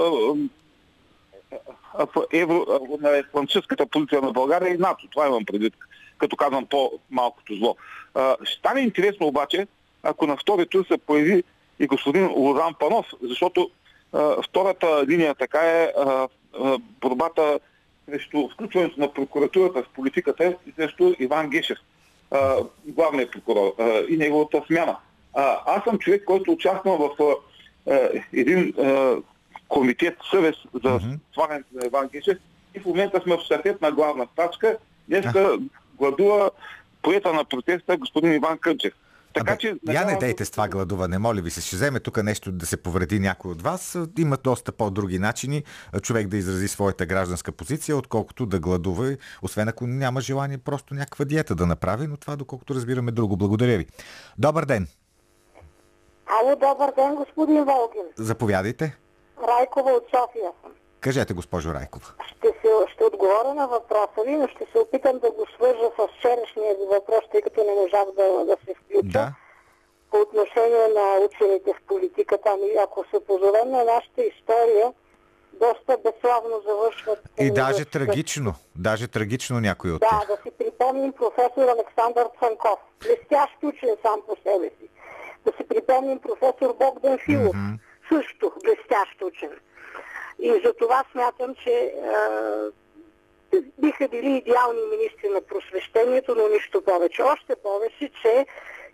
евро, на атлантическата позиция на България и НАТО. Това имам предвид, като казвам по-малкото зло. А, Ще стане интересно обаче, ако на втори тур се появи и господин Лозан Панов, защото а, втората линия така е а, а, борбата срещу включването на прокуратурата в политиката и срещу Иван Гешев, а, главният прокурор а, и неговата смяна. А, аз съм човек, който участвам в а, а, един а, комитет съвест за свалянето на Иван Гешев и в момента сме в щафет на главна стачка. Днеска гладува поета на протеста господин Иван Кънчев. Така Абе, че... я не дейте с това гладуване, моля ви се. Ще вземе тук нещо да се повреди някой от вас. Има доста по-други начини човек да изрази своята гражданска позиция, отколкото да гладува, освен ако няма желание просто някаква диета да направи, но това доколкото разбираме друго. Благодаря ви. Добър ден. Ало, добър ден, господин Волгин. Заповядайте. Райкова от София съм. Кажете, госпожо Райкова. Ще, се, ще отговоря на въпроса ви, но ще се опитам да го свържа с вчерашния ви въпрос, тъй като не можах да, да се включа. Да. По отношение на учените в политиката, ами ако се позовем на нашата история, доста безславно завършват. И даже трагично. Даже трагично някой от Да, да си припомним професор Александър Цанков. Блестящ учен сам по себе си. Да си припомним професор Богдан Филов. Също блестящ учен. И за това смятам, че е, биха били идеални министри на просвещението, но нищо повече. Още повече, че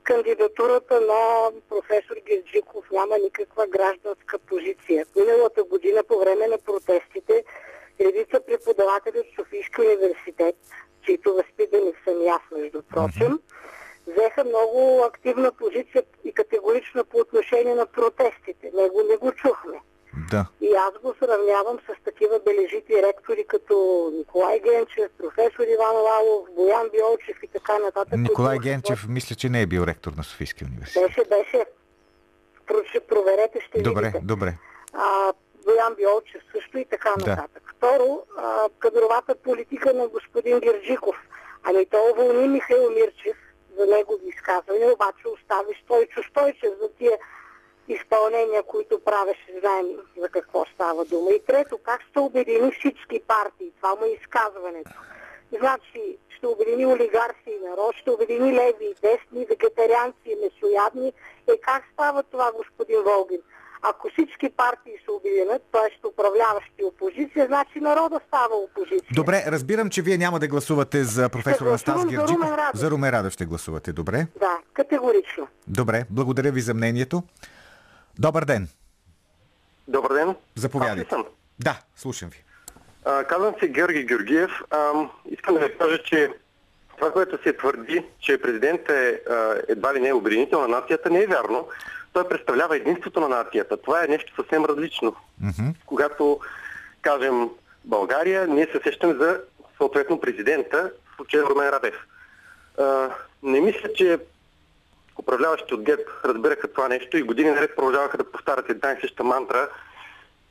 кандидатурата на професор Герджиков няма никаква гражданска позиция. Миналата година по време на протестите редица преподаватели от Софийския университет, чието възпитаник съм аз, между прочим, взеха много активна позиция и категорична по отношение на протестите. Него не го чухме. Да. И аз го сравнявам с такива бележити ректори като Николай Генчев, професор Иван Лалов, Боян Биолчев и така нататък. Николай които- Генчев, мисля, че не е бил ректор на Софийския университет. Беше, беше. Проче, проверете, ще Добре, видите. добре. А, Боян Биолчев също и така Да. нататък. Второ, а, кадровата политика на господин Герджиков. Ами то уволни Михаил Мирчев за негови изказвания, обаче остави Стойчо Стойчев за тия изпълнения, които правеше, знаем за какво става дума. И трето, как ще обедини всички партии? Това му е изказването. Значи, ще обедини олигарси и народ, ще обедини леви и десни, вегетарианци и месоядни. Е, как става това, господин Волгин? Ако всички партии се обединят, т.е. управляващи опозиция, значи народа става опозиция. Добре, разбирам, че вие няма да гласувате за професор Анастас за Герджиков. Румен Радев. За Румен Радев ще гласувате. Добре. Да, категорично. Добре, благодаря ви за мнението. Добър ден. Добър ден. Заповядайте. Да, слушам ви. А, казвам се Георги Георгиев. А, искам да ви кажа, че това, което се твърди, че президентът е а, едва ли не обединител на нацията, не е вярно. Той представлява единството на нацията. Това е нещо съвсем различно. Мгм. Когато кажем България, ние се сещаме за съответно президента, в случая Румен Радев. А, не мисля, че управляващи от ГЕРБ разбираха това нещо и години наред продължаваха да повтарят една и съща мантра,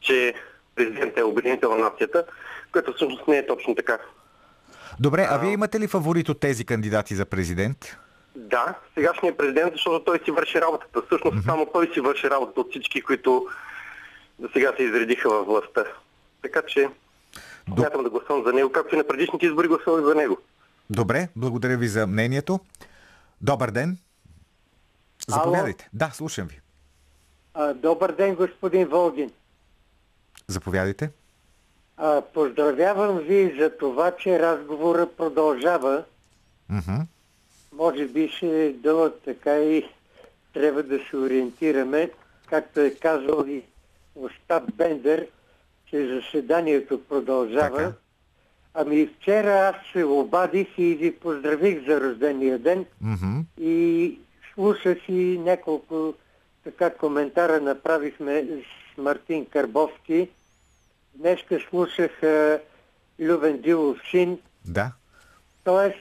че президентът е обединител на нацията, което всъщност не е точно така. Добре, а вие имате ли фаворит от тези кандидати за президент? Да, сегашният президент, защото той си върши работата. Всъщност само той си върши работата от всички, които до сега се изредиха във властта. Така че смятам да гласувам за него, както и на предишните избори гласувах за него. Добре, благодаря ви за мнението. Добър ден. Заповядайте. Да, слушам ви. А, Добър ден, господин Волгин. Заповядайте. А, Поздравявам ви за това, че разговора продължава. Мгм. Може би ще е дълъг така и трябва да се ориентираме, както е казал и Остап Бендер, че заседанието продължава. Така. Ами вчера аз се обадих и ви поздравих за рождения ден Мгм. и слушах и няколко така коментара направихме с Мартин Карбовски. Днеска слушах а, Любен Дилов син. Да. Тоест,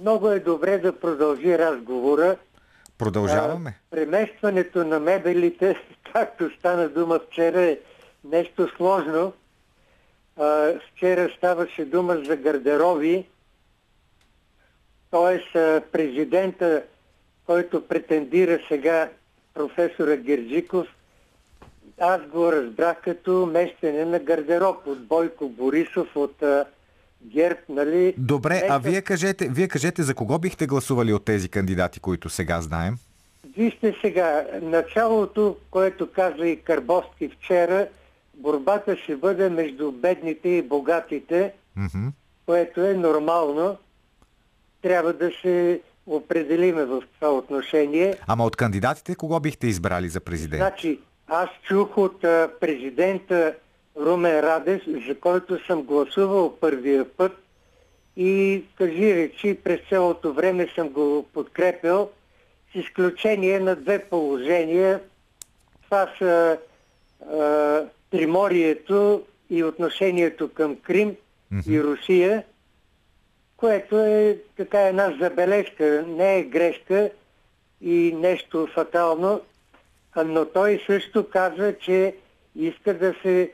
много е добре да продължи разговора. Продължаваме. А, преместването на мебелите, както стана дума вчера, е нещо сложно. А, вчера ставаше дума за гардероби. Тоест, а, президента, който претендира сега професора Герджиков, аз го разбрах като местене на гардероб от Бойко Борисов, от а, ГЕРБ, нали? Добре, а Нека- вие кажете, вие кажете за кого бихте гласували от тези кандидати, които сега знаем? Вижте сега, началото, което каза и Карбовски вчера, борбата ще бъде между бедните и богатите, Мгм. което е нормално. Трябва да се определиме в това отношение. Ама от кандидатите кого бихте избрали за президент? Значи, аз чух от а, президента Румен Радев, за който съм гласувал първия път и кажи речи, през цялото време съм го подкрепил, с изключение на две положения. Това са а, Приморието и отношението към Крим и Русия, което е така една забележка, не е грешка и нещо фатално, но той също каза, че иска да се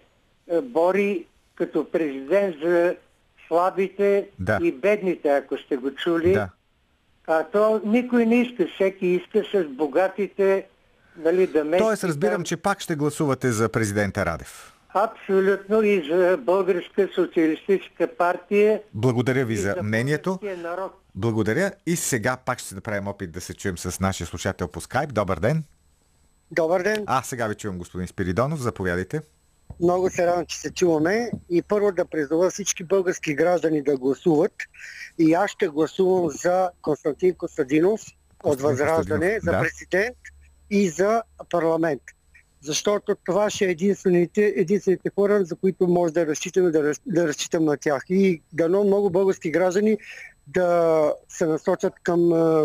е, бори като президент за слабите Да. и бедните, ако сте го чули. Да. А то никой не иска, всеки иска с богатите нали, да мести. Тоест разбирам, че пак ще гласувате за президента Радев. Абсолютно и за Българска социалистическа партия. Благодаря ви и за мнението. Благодаря и сега пак ще направим опит да се чуем с нашия слушател по скайп. Добър ден. Добър ден. А, сега ви чувам господин Спиридонов. Заповядайте. Много се радвам, че се чуваме. И първо да призова всички български граждани да гласуват. И аз ще гласувам за Константин Костадинов от Възраждане, Костадинов, за да. президент и за парламент. Защото това ще е единствените, единствените хора, за които може да разчитаме, да, раз- да разчитам на тях. И дано много български граждани да се насочат към,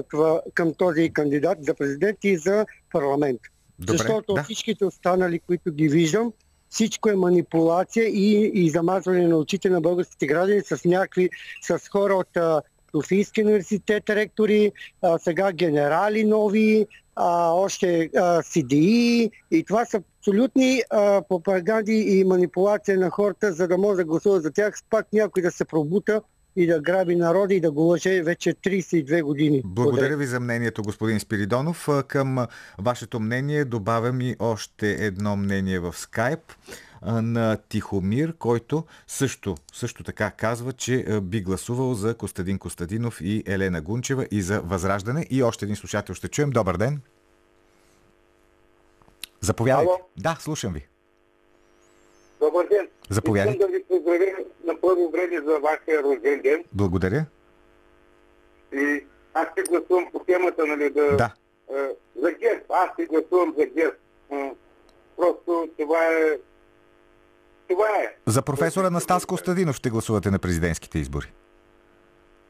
това, към този кандидат за президент и за парламент. Добре. Защото да. всичките останали, които ги виждам, всичко е манипулация и, и замазване на очите на българските граждани с някакви, с хора от Софийския университет, ректори, а, сега генерали нови, а, още а, CDI и това са абсолютни а, пропаганди и манипулация на хората, за да може да гласуват за тях, пак някой да се пробута и да граби народа и да го лъже вече 32 години. Благодаря ви за мнението, господин Спиридонов. Към вашето мнение добавям и още едно мнение в скайп а, на Тихомир, който също, също така казва, че би гласувал за Костадин Костадинов и Елена Гунчева и за Възраждане. И още един слушател ще чуем. Добър ден. Заповядайте. Ало? Да, слушам ви. Добър ден. Заповядайте. Искам да ви поздравя на първо време за вашия рожден ден. Благодаря. И аз ще гласувам по темата, нали, да... Да. е, за ГЕРБ. Аз ще гласувам за ГЕРБ. Просто това е... Това е. За професор Анастас Костадинов ще гласувате на президентските избори.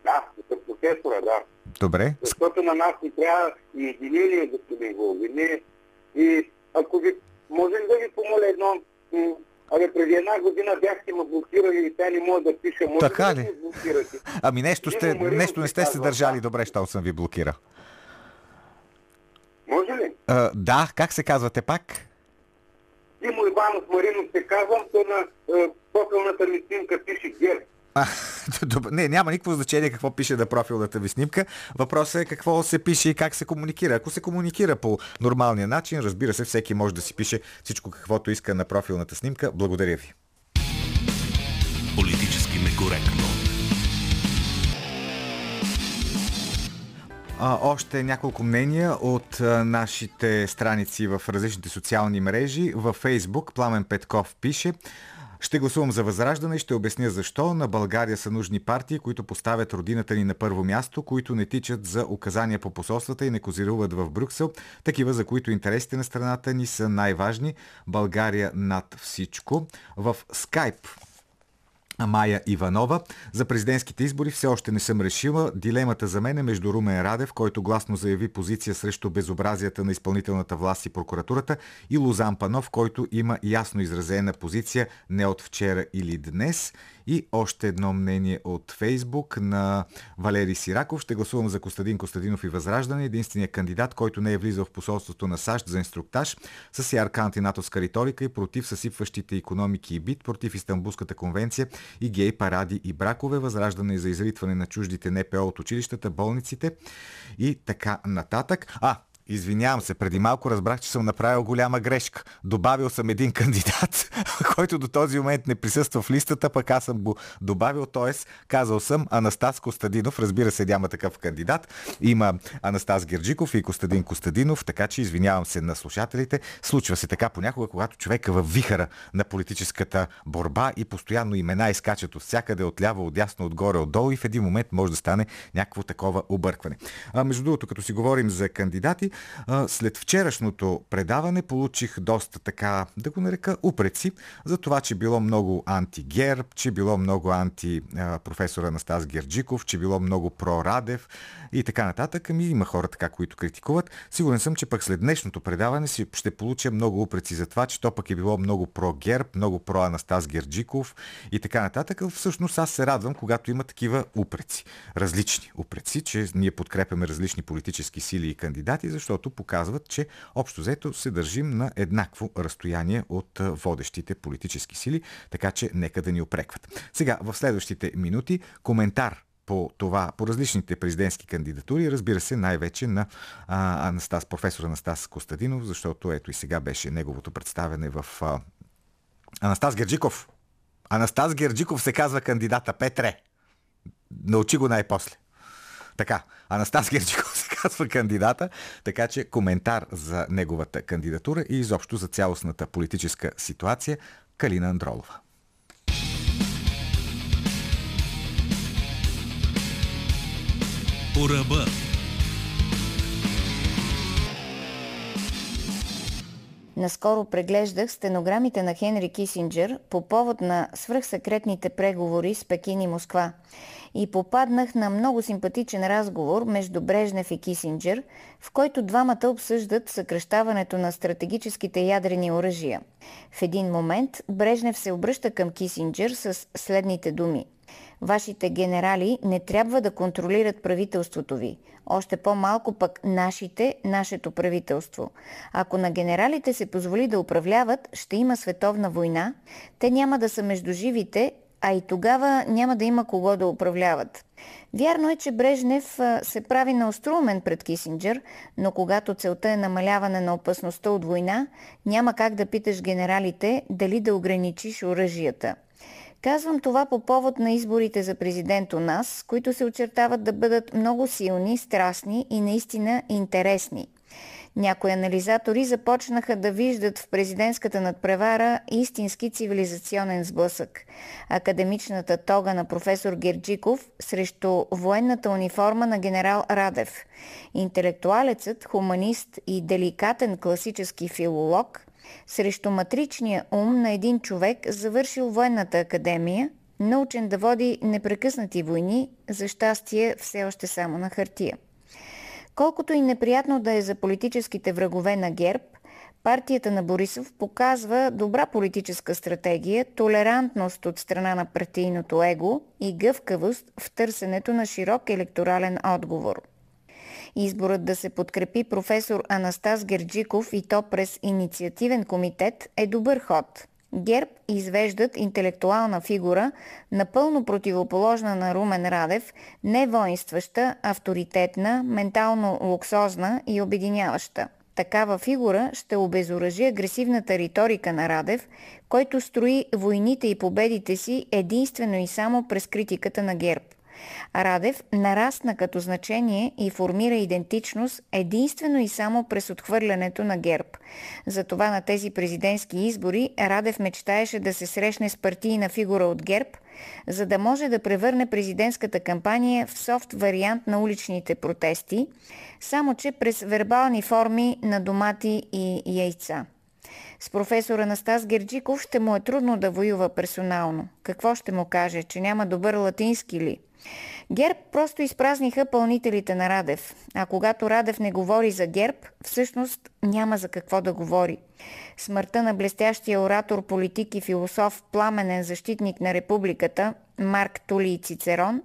Да, за професора, да. Добре. Защото на нас ни трябва и единение, господин Волгин. Не- И ако ви... Можем да ви помоля едно... Абе, преди една година бяхте ме блокирали и сега не мога да пиша. Може Така ли? да? Ами нещо, сте, нещо не сте се държали добре, щом съм ви блокирал. Може ли? А, да, как се казвате пак? Димо Иванов Маринов се казвам, то на е, профилната ми снимка пише ГЕРБ. А, не, няма никакво значение какво пише на профилната ви снимка. Въпросът е какво се пише и как се комуникира. Ако се комуникира по нормалния начин, разбира се, всеки може да си пише всичко каквото иска на профилната снимка. Благодаря ви. Политически некоректно. Още няколко мнения от нашите страници в различните социални мрежи. Във Фейсбук Пламен Петков пише ще гласувам за Възраждане и ще обясня защо. На България са нужни партии, които поставят родината ни на първо място, които не тичат за указания по посолствата и не козируват в Брюксел, такива за които интересите на страната ни са най-важни. България над всичко. В Скайп Майя Иванова. За президентските избори все още не съм решила. Дилемата за мен е между Румен Радев, който гласно заяви позиция срещу безобразията на изпълнителната власт и прокуратурата, и Лозан Панов, който има ясно изразена позиция не от вчера или днес. И още едно мнение от Фейсбук на Валери Сираков. Ще гласувам за Костадин Костадинов и Възраждане, единственият кандидат, който не е влизал в посолството на САЩ за инструктаж, с ярка антинатовска риторика и против съсипващите економики и бит, против Истанбулската конвенция и гей паради и бракове, възраждане за изритване на чуждите НПО от училищата, болниците и така нататък. А, Извинявам се, преди малко разбрах, че съм направил голяма грешка. Добавил съм един кандидат, който до този момент не присъства в листата, пък аз съм го добавил, т.е. казал съм Анастас Костадинов. Разбира се, няма такъв кандидат. Има Анастас Герджиков и Костадин Костадинов, така че извинявам се на слушателите. Случва се така понякога, когато човек е във вихара на политическата борба и постоянно имена изкачат от всякъде, отляво, отдясно, отгоре, отдолу и в един момент може да стане някакво такова объркване. А, между другото, като си говорим за кандидати, след вчерашното предаване получих доста така, да го нарека, упреци за това, че било много анти-герб, че било много анти а, професор Анастас Герджиков, че било много про-Радев и така нататък. Ами има хора така, които критикуват. Сигурен съм, че пък след днешното предаване си ще получа много упреци за това, че то пък е било много про-герб, много про-Анастас Герджиков и така нататък. Всъщност аз се радвам, когато има такива упреци. Различни упреци, че ние подкрепяме различни политически сили и кандидати, защото показват, че общо взето се държим на еднакво разстояние от водещите политически сили, така че нека да ни опрекват. Сега, в следващите минути, коментар по това, по различните президентски кандидатури, разбира се, най-вече на а, Анастас, професор Анастас Костадинов, защото ето и сега беше неговото представяне в а, Анастас Герджиков. Анастас Герджиков се казва кандидата Петре. Научи го най-после. Така, Анастас Герджиков казва кандидата, така че коментар за неговата кандидатура и изобщо за цялостната политическа ситуация Калина Андролова. По ръба. Наскоро преглеждах стенограмите на Хенри Кисинджер по повод на свръхсекретните преговори с Пекин и Москва и попаднах на много симпатичен разговор между Брежнев и Кисинджер, в който двамата обсъждат съкръщаването на стратегическите ядрени оръжия. В един момент Брежнев се обръща към Кисинджер с следните думи – Вашите генерали не трябва да контролират правителството ви. Още по-малко пък нашите, нашето правителство. Ако на генералите се позволи да управляват, ще има световна война. Те няма да са между живите, а и тогава няма да има кого да управляват. Вярно е, че Брежнев се прави на остроумен пред Кисинджер, но когато целта е намаляване на опасността от война, няма как да питаш генералите дали да ограничиш оръжията. Казвам това по повод на изборите за президент у нас, които се очертават да бъдат много силни, страстни и наистина интересни. Някои анализатори започнаха да виждат в президентската надпревара истински цивилизационен сблъсък. Академичната тога на професор Герджиков срещу военната униформа на генерал Радев. Интелектуалецът, хуманист и деликатен класически филолог срещу матричния ум на един човек, завършил военната академия, научен да води непрекъснати войни, за щастие все още само на хартия. Колкото и неприятно да е за политическите врагове на ГЕРБ, партията на Борисов показва добра политическа стратегия, толерантност от страна на партийното его и гъвкавост в търсенето на широк електорален отговор. Изборът да се подкрепи професор Анастас Герджиков и то през инициативен комитет е добър ход. ГЕРБ извеждат интелектуална фигура, напълно противоположна на Румен Радев, не воинстваща, авторитетна, ментално луксозна и обединяваща. Такава фигура ще обезоръжи агресивната риторика на Радев, който строи войните и победите си единствено и само през критиката на ГЕРБ. Радев нарасна като значение и формира идентичност единствено и само през отхвърлянето на ГЕРБ. Затова на тези президентски избори Радев мечтаеше да се срещне с партийна фигура от ГЕРБ, за да може да превърне президентската кампания в софт вариант на уличните протести, само че през вербални форми на домати и яйца. С професора Настас Герджиков ще му е трудно да воюва персонално. Какво ще му каже, че няма добър латински ли? ГЕРБ просто изпразниха пълнителите на Радев. А когато Радев не говори за ГЕРБ, всъщност няма за какво да говори. Смъртта на блестящия оратор, политик и философ, пламенен защитник на републиката, Марк Тули Цицерон,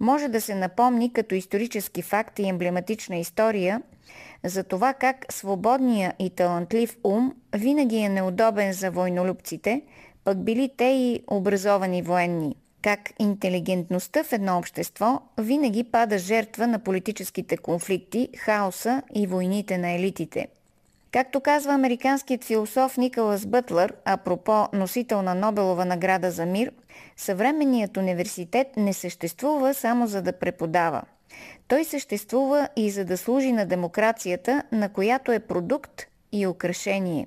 може да се напомни като исторически факт и емблематична история за това как свободния и талантлив ум винаги е неудобен за войнолюбците, пък били те и образовани военни – как интелигентността в едно общество винаги пада жертва на политическите конфликти, хаоса и войните на елитите. Както казва американският философ Николас Бътлър, апропо носител на Нобелова награда за мир, съвременният университет не съществува само за да преподава. Той съществува и за да служи на демокрацията, на която е продукт и украшение.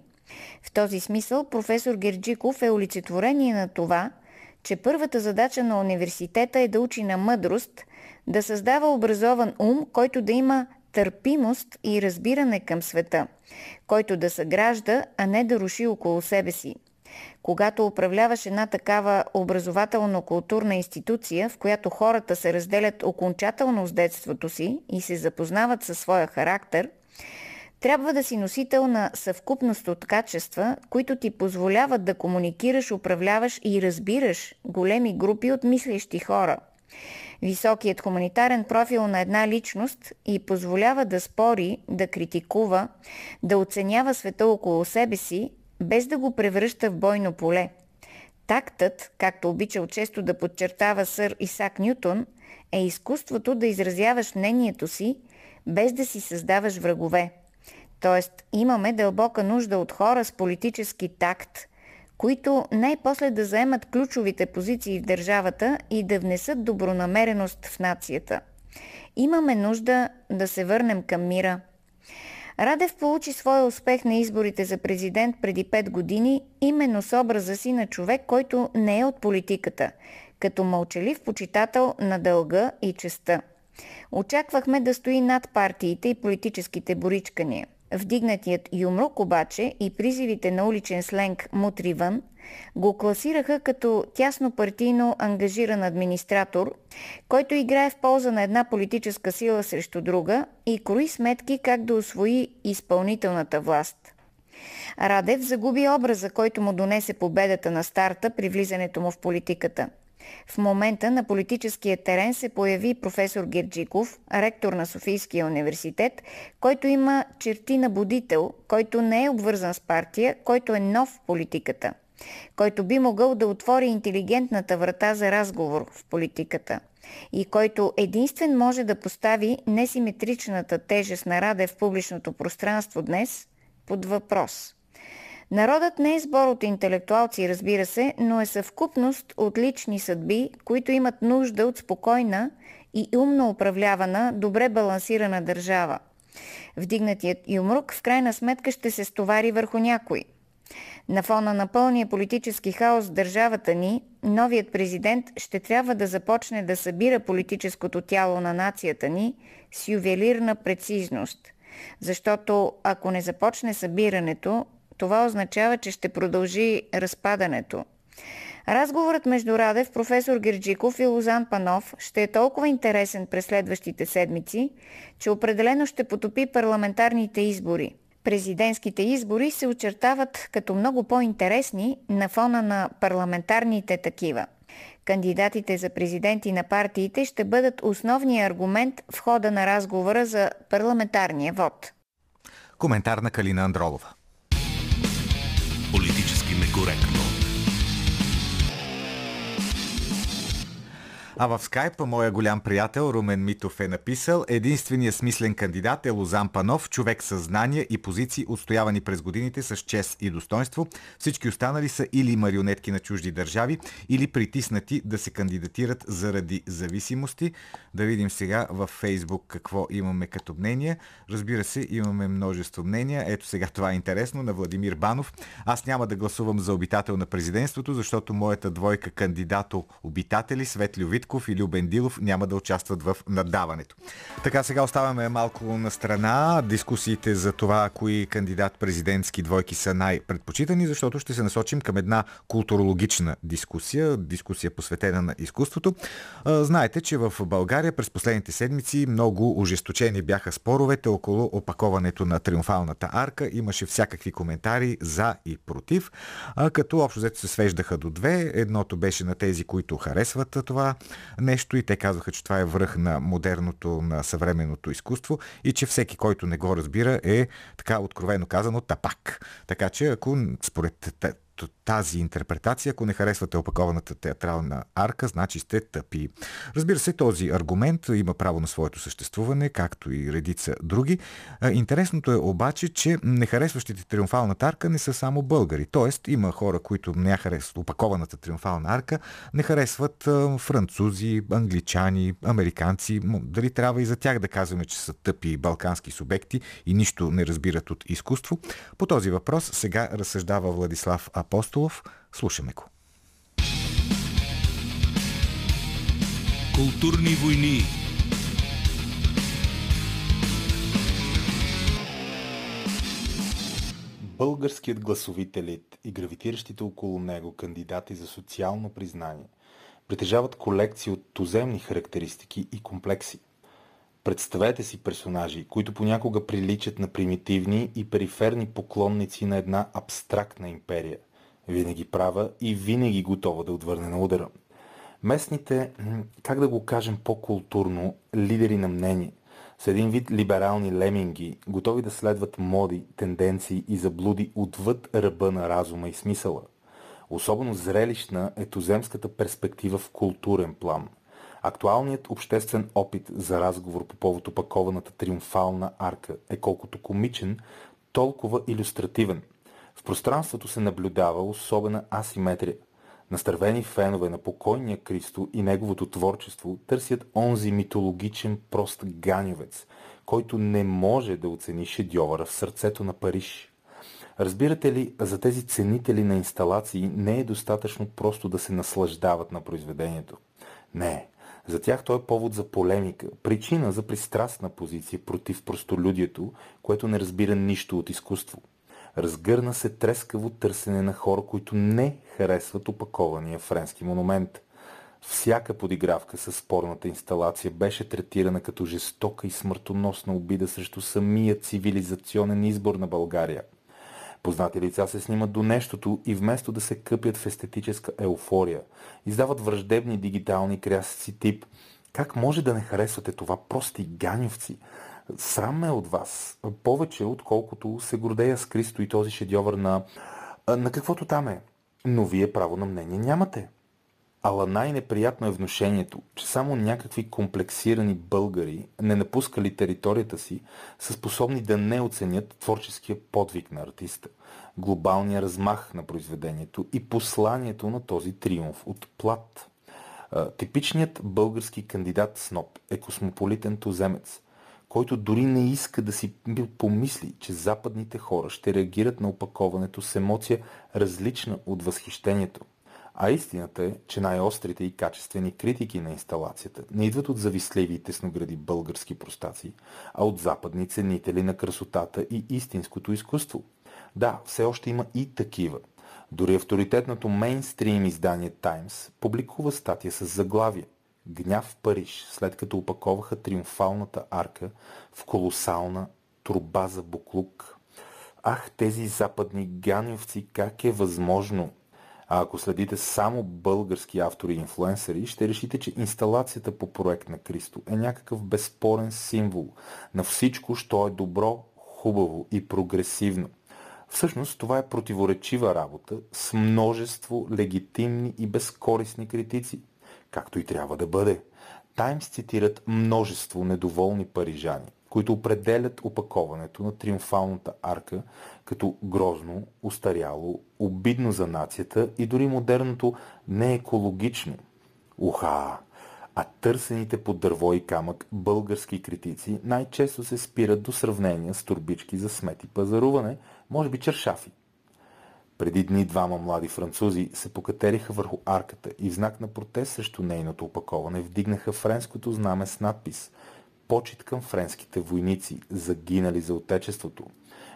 В този смисъл професор Герджиков е олицетворение на това – че първата задача на университета е да учи на мъдрост, да създава образован ум, който да има търпимост и разбиране към света, който да съгражда, а не да руши около себе си. Когато управляваш една такава образователно-културна институция, в която хората се разделят окончателно с детството си и се запознават със своя характер – трябва да си носител на съвкупност от качества, които ти позволяват да комуникираш, управляваш и разбираш големи групи от мислещи хора. Високият хуманитарен профил на една личност и позволява да спори, да критикува, да оценява света около себе си, без да го превръща в бойно поле. Тактът, както обичал често да подчертава сър Исак Нютон, е изкуството да изразяваш мнението си, без да си създаваш врагове. Тоест, имаме дълбока нужда от хора с политически такт, които най-после да заемат ключовите позиции в държавата и да внесат добронамереност в нацията. Имаме нужда да се върнем към мира. Радев получи своя успех на изборите за президент преди 5 години именно с образа си на човек, който не е от политиката, като мълчалив почитател на дълга и честа. Очаквахме да стои над партиите и политическите боричкания. Вдигнатият юмрук обаче и призивите на уличен сленг «мутри вън» го класираха като тясно партийно ангажиран администратор, който играе в полза на една политическа сила срещу друга и крои сметки как да освои изпълнителната власт. Радев загуби образа, който му донесе победата на старта при влизането му в политиката – в момента на политическия терен се появи професор Герджиков, ректор на Софийския университет, който има черти на будител, който не е обвързан с партия, който е нов в политиката, който би могъл да отвори интелигентната врата за разговор в политиката и който единствен може да постави несиметричната тежест на Раде в публичното пространство днес под въпрос – Народът не е сбор от интелектуалци, разбира се, но е съвкупност от лични съдби, които имат нужда от спокойна и умно управлявана, добре балансирана държава. Вдигнатият юмрук в крайна сметка ще се стовари върху някой. На фона на пълния политически хаос в държавата ни, новият президент ще трябва да започне да събира политическото тяло на нацията ни с ювелирна прецизност. Защото ако не започне събирането, това означава, че ще продължи разпадането. Разговорът между Радев, професор Герджиков и Лозан Панов ще е толкова интересен през следващите седмици, че определено ще потопи парламентарните избори. Президентските избори се очертават като много по-интересни на фона на парламентарните такива. Кандидатите за президенти на партиите ще бъдат основния аргумент в хода на разговора за парламентарния вод. Коментар на Калина Андролова. Политически А в скайпа моя голям приятел Румен Митов е написал Единственият смислен кандидат е Лозан Панов, човек със знания и позиции, отстоявани през годините с чест и достоинство. Всички останали са или марионетки на чужди държави, или притиснати да се кандидатират заради зависимости. Да видим сега във Фейсбук какво имаме като мнение. Разбира се, имаме множество мнения. Ето сега това е интересно на Владимир Банов. Аз няма да гласувам за обитател на президентството, защото моята двойка кандидато обитатели, Светли Вит, Витков и Любен Дилов няма да участват в наддаването. Така сега оставаме малко на страна дискусиите за това, кои кандидат президентски двойки са най-предпочитани, защото ще се насочим към една културологична дискусия, дискусия посветена на изкуството. Знаете, че в България през последните седмици много ожесточени бяха споровете около опаковането на триумфалната арка. Имаше всякакви коментари за и против, като общо взето се свеждаха до две. Едното беше на тези, които харесват това нещо и те казваха, че това е връх на модерното, на съвременното изкуство и че всеки, който не го разбира е така откровено казано тапак. Така че ако според тази интерпретация. Ако не харесвате опакованата театрална арка, значи сте тъпи. Разбира се, този аргумент има право на своето съществуване, както и редица други. Интересното е обаче, че не харесващите триумфалната арка не са само българи. Тоест, има хора, които не харесват опакованата триумфална арка, не харесват французи, англичани, американци. Дали трябва и за тях да казваме, че са тъпи балкански субекти и нищо не разбират от изкуство? По този въпрос сега разсъждава Владислав Апостолов. Слушаме го. Културни войни Българският гласовит елит и гравитиращите около него кандидати за социално признание притежават колекции от туземни характеристики и комплекси. Представете си персонажи, които понякога приличат на примитивни и периферни поклонници на една абстрактна империя – винаги права и винаги готова да отвърне на удара. Местните, как да го кажем по-културно, лидери на мнение, с един вид либерални леминги, готови да следват моди, тенденции и заблуди отвъд ръба на разума и смисъла. Особено зрелищна е туземската перспектива в културен план. Актуалният обществен опит за разговор по повод опакованата триумфална арка е колкото комичен, толкова иллюстративен – в пространството се наблюдава особена асиметрия. Настървени фенове на покойния Кристо и неговото творчество търсят онзи митологичен прост ганевец, който не може да оцени шедьовъра в сърцето на Париж. Разбирате ли, за тези ценители на инсталации не е достатъчно просто да се наслаждават на произведението. Не, за тях то е повод за полемика, причина за пристрастна позиция против простолюдието, което не разбира нищо от изкуство – Разгърна се трескаво търсене на хора, които не харесват опакования френски монумент. Всяка подигравка с спорната инсталация беше третирана като жестока и смъртоносна обида срещу самия цивилизационен избор на България. Познати лица се снимат до нещото и вместо да се къпят в естетическа еуфория, издават враждебни дигитални крясъци тип «Как може да не харесвате това, прости ганевци?» Срам ме от вас. Повече, отколкото се гордея с Кристо и този шедьовър на, на каквото там е. Но вие право на мнение нямате. Ала най-неприятно е вношението, че само някакви комплексирани българи, не напускали територията си, са способни да не оценят творческия подвиг на артиста, глобалния размах на произведението и посланието на този триумф от плат. Типичният български кандидат сноп е космополитен туземец, който дори не иска да си помисли, че западните хора ще реагират на опаковането с емоция различна от възхищението. А истината е, че най-острите и качествени критики на инсталацията не идват от завистливи и тесногради български простаци, а от западни ценители на красотата и истинското изкуство. Да, все още има и такива. Дори авторитетното мейнстрим издание Times публикува статия с заглавие Гняв Париж, след като опаковаха триумфалната арка в колосална труба за буклук. Ах, тези западни ганевци, как е възможно а ако следите само български автори и инфлуенсъри, ще решите, че инсталацията по проект на Кристо е някакъв безспорен символ на всичко, що е добро, хубаво и прогресивно. Всъщност това е противоречива работа с множество легитимни и безкорисни критици, както и трябва да бъде. Таймс цитират множество недоволни парижани, които определят опаковането на триумфалната арка като грозно, устаряло, обидно за нацията и дори модерното не екологично. Уха! А търсените под дърво и камък български критици най-често се спират до сравнения с турбички за смет и пазаруване, може би чершафи. Преди дни двама млади французи се покатериха върху арката и в знак на протест срещу нейното опаковане вдигнаха френското знаме с надпис «Почет към френските войници, загинали за отечеството».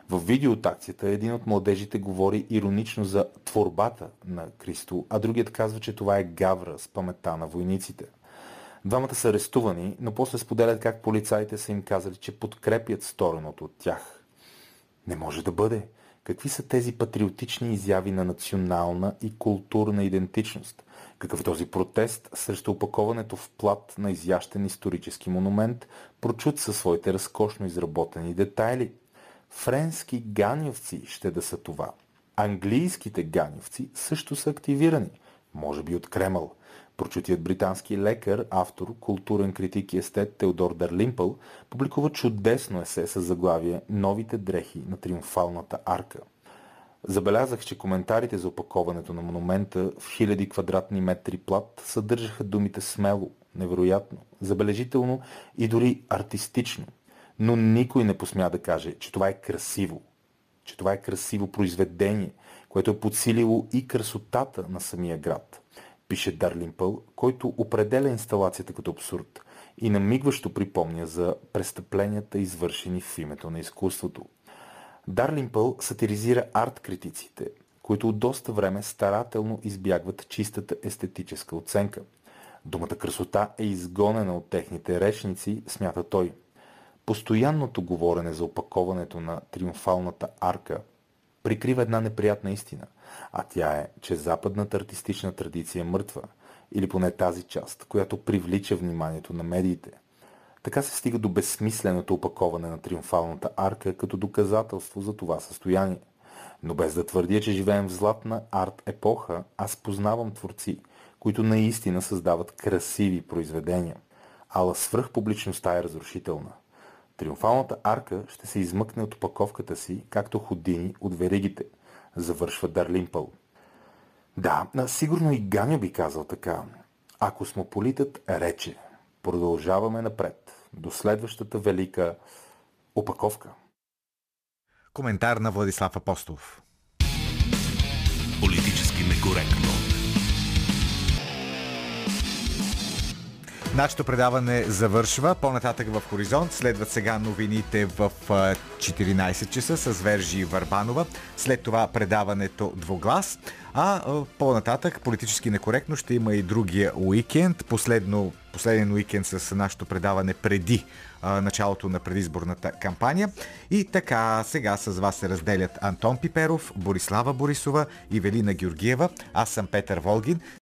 В видео от акцията един от младежите говори иронично за творбата на Кристо, а другият казва, че това е гавра с памета на войниците. Двамата са арестувани, но после споделят как полицаите са им казали, че подкрепят стореното от тях. Не може да бъде. Какви са тези патриотични изяви на национална и културна идентичност? Какъв е този протест срещу опаковането в плат на изящен исторически монумент, прочут със своите разкошно изработени детайли? Френски ганевци ще да са това. Английските ганевци също са активирани. Може би от Кремъл. Прочутият британски лекар, автор, културен критик и естет Теодор Дарлимпъл публикува чудесно есе с заглавие «Новите дрехи на триумфалната арка». Забелязах, че коментарите за опаковането на монумента в хиляди квадратни метри плат съдържаха думите смело, невероятно, забележително и дори артистично. Но никой не посмя да каже, че това е красиво, че това е красиво произведение, което е подсилило и красотата на самия град. Пише Дарлимпъл, който определя инсталацията като абсурд и намигващо припомня за престъпленията, извършени в името на изкуството. Дарлимпъл сатиризира арт-критиците, които от доста време старателно избягват чистата естетическа оценка. Думата красота е изгонена от техните речници, смята той – Постоянното говорене за опаковането на триумфалната арка прикрива една неприятна истина, а тя е, че западната артистична традиция е мъртва, или поне тази част, която привлича вниманието на медиите. Така се стига до безсмисленото опаковане на триумфалната арка като доказателство за това състояние. Но без да твърдя, че живеем в златна арт епоха, аз познавам творци, които наистина създават красиви произведения. Ала свръхпубличността е разрушителна – Триумфалната арка ще се измъкне от опаковката си, както ходини от веригите, завършва Дарлимпъл. Да, сигурно и Ганя би казал така. А космополитът рече. Продължаваме напред. До следващата велика опаковка. Коментар на Владислав Апостолов. Политически некоректно. Нашето предаване завършва. По-нататък в Хоризонт следват сега новините в 14 часа с Вержи Варбанова. След това предаването Двоглас. А по-нататък политически некоректно ще има и другия уикенд. Последно, последен уикенд с нашето предаване преди началото на предизборната кампания. И така, сега с вас се разделят Антон Пиперов, Борислава Борисова и Велина Георгиева. Аз съм Петър Волгин.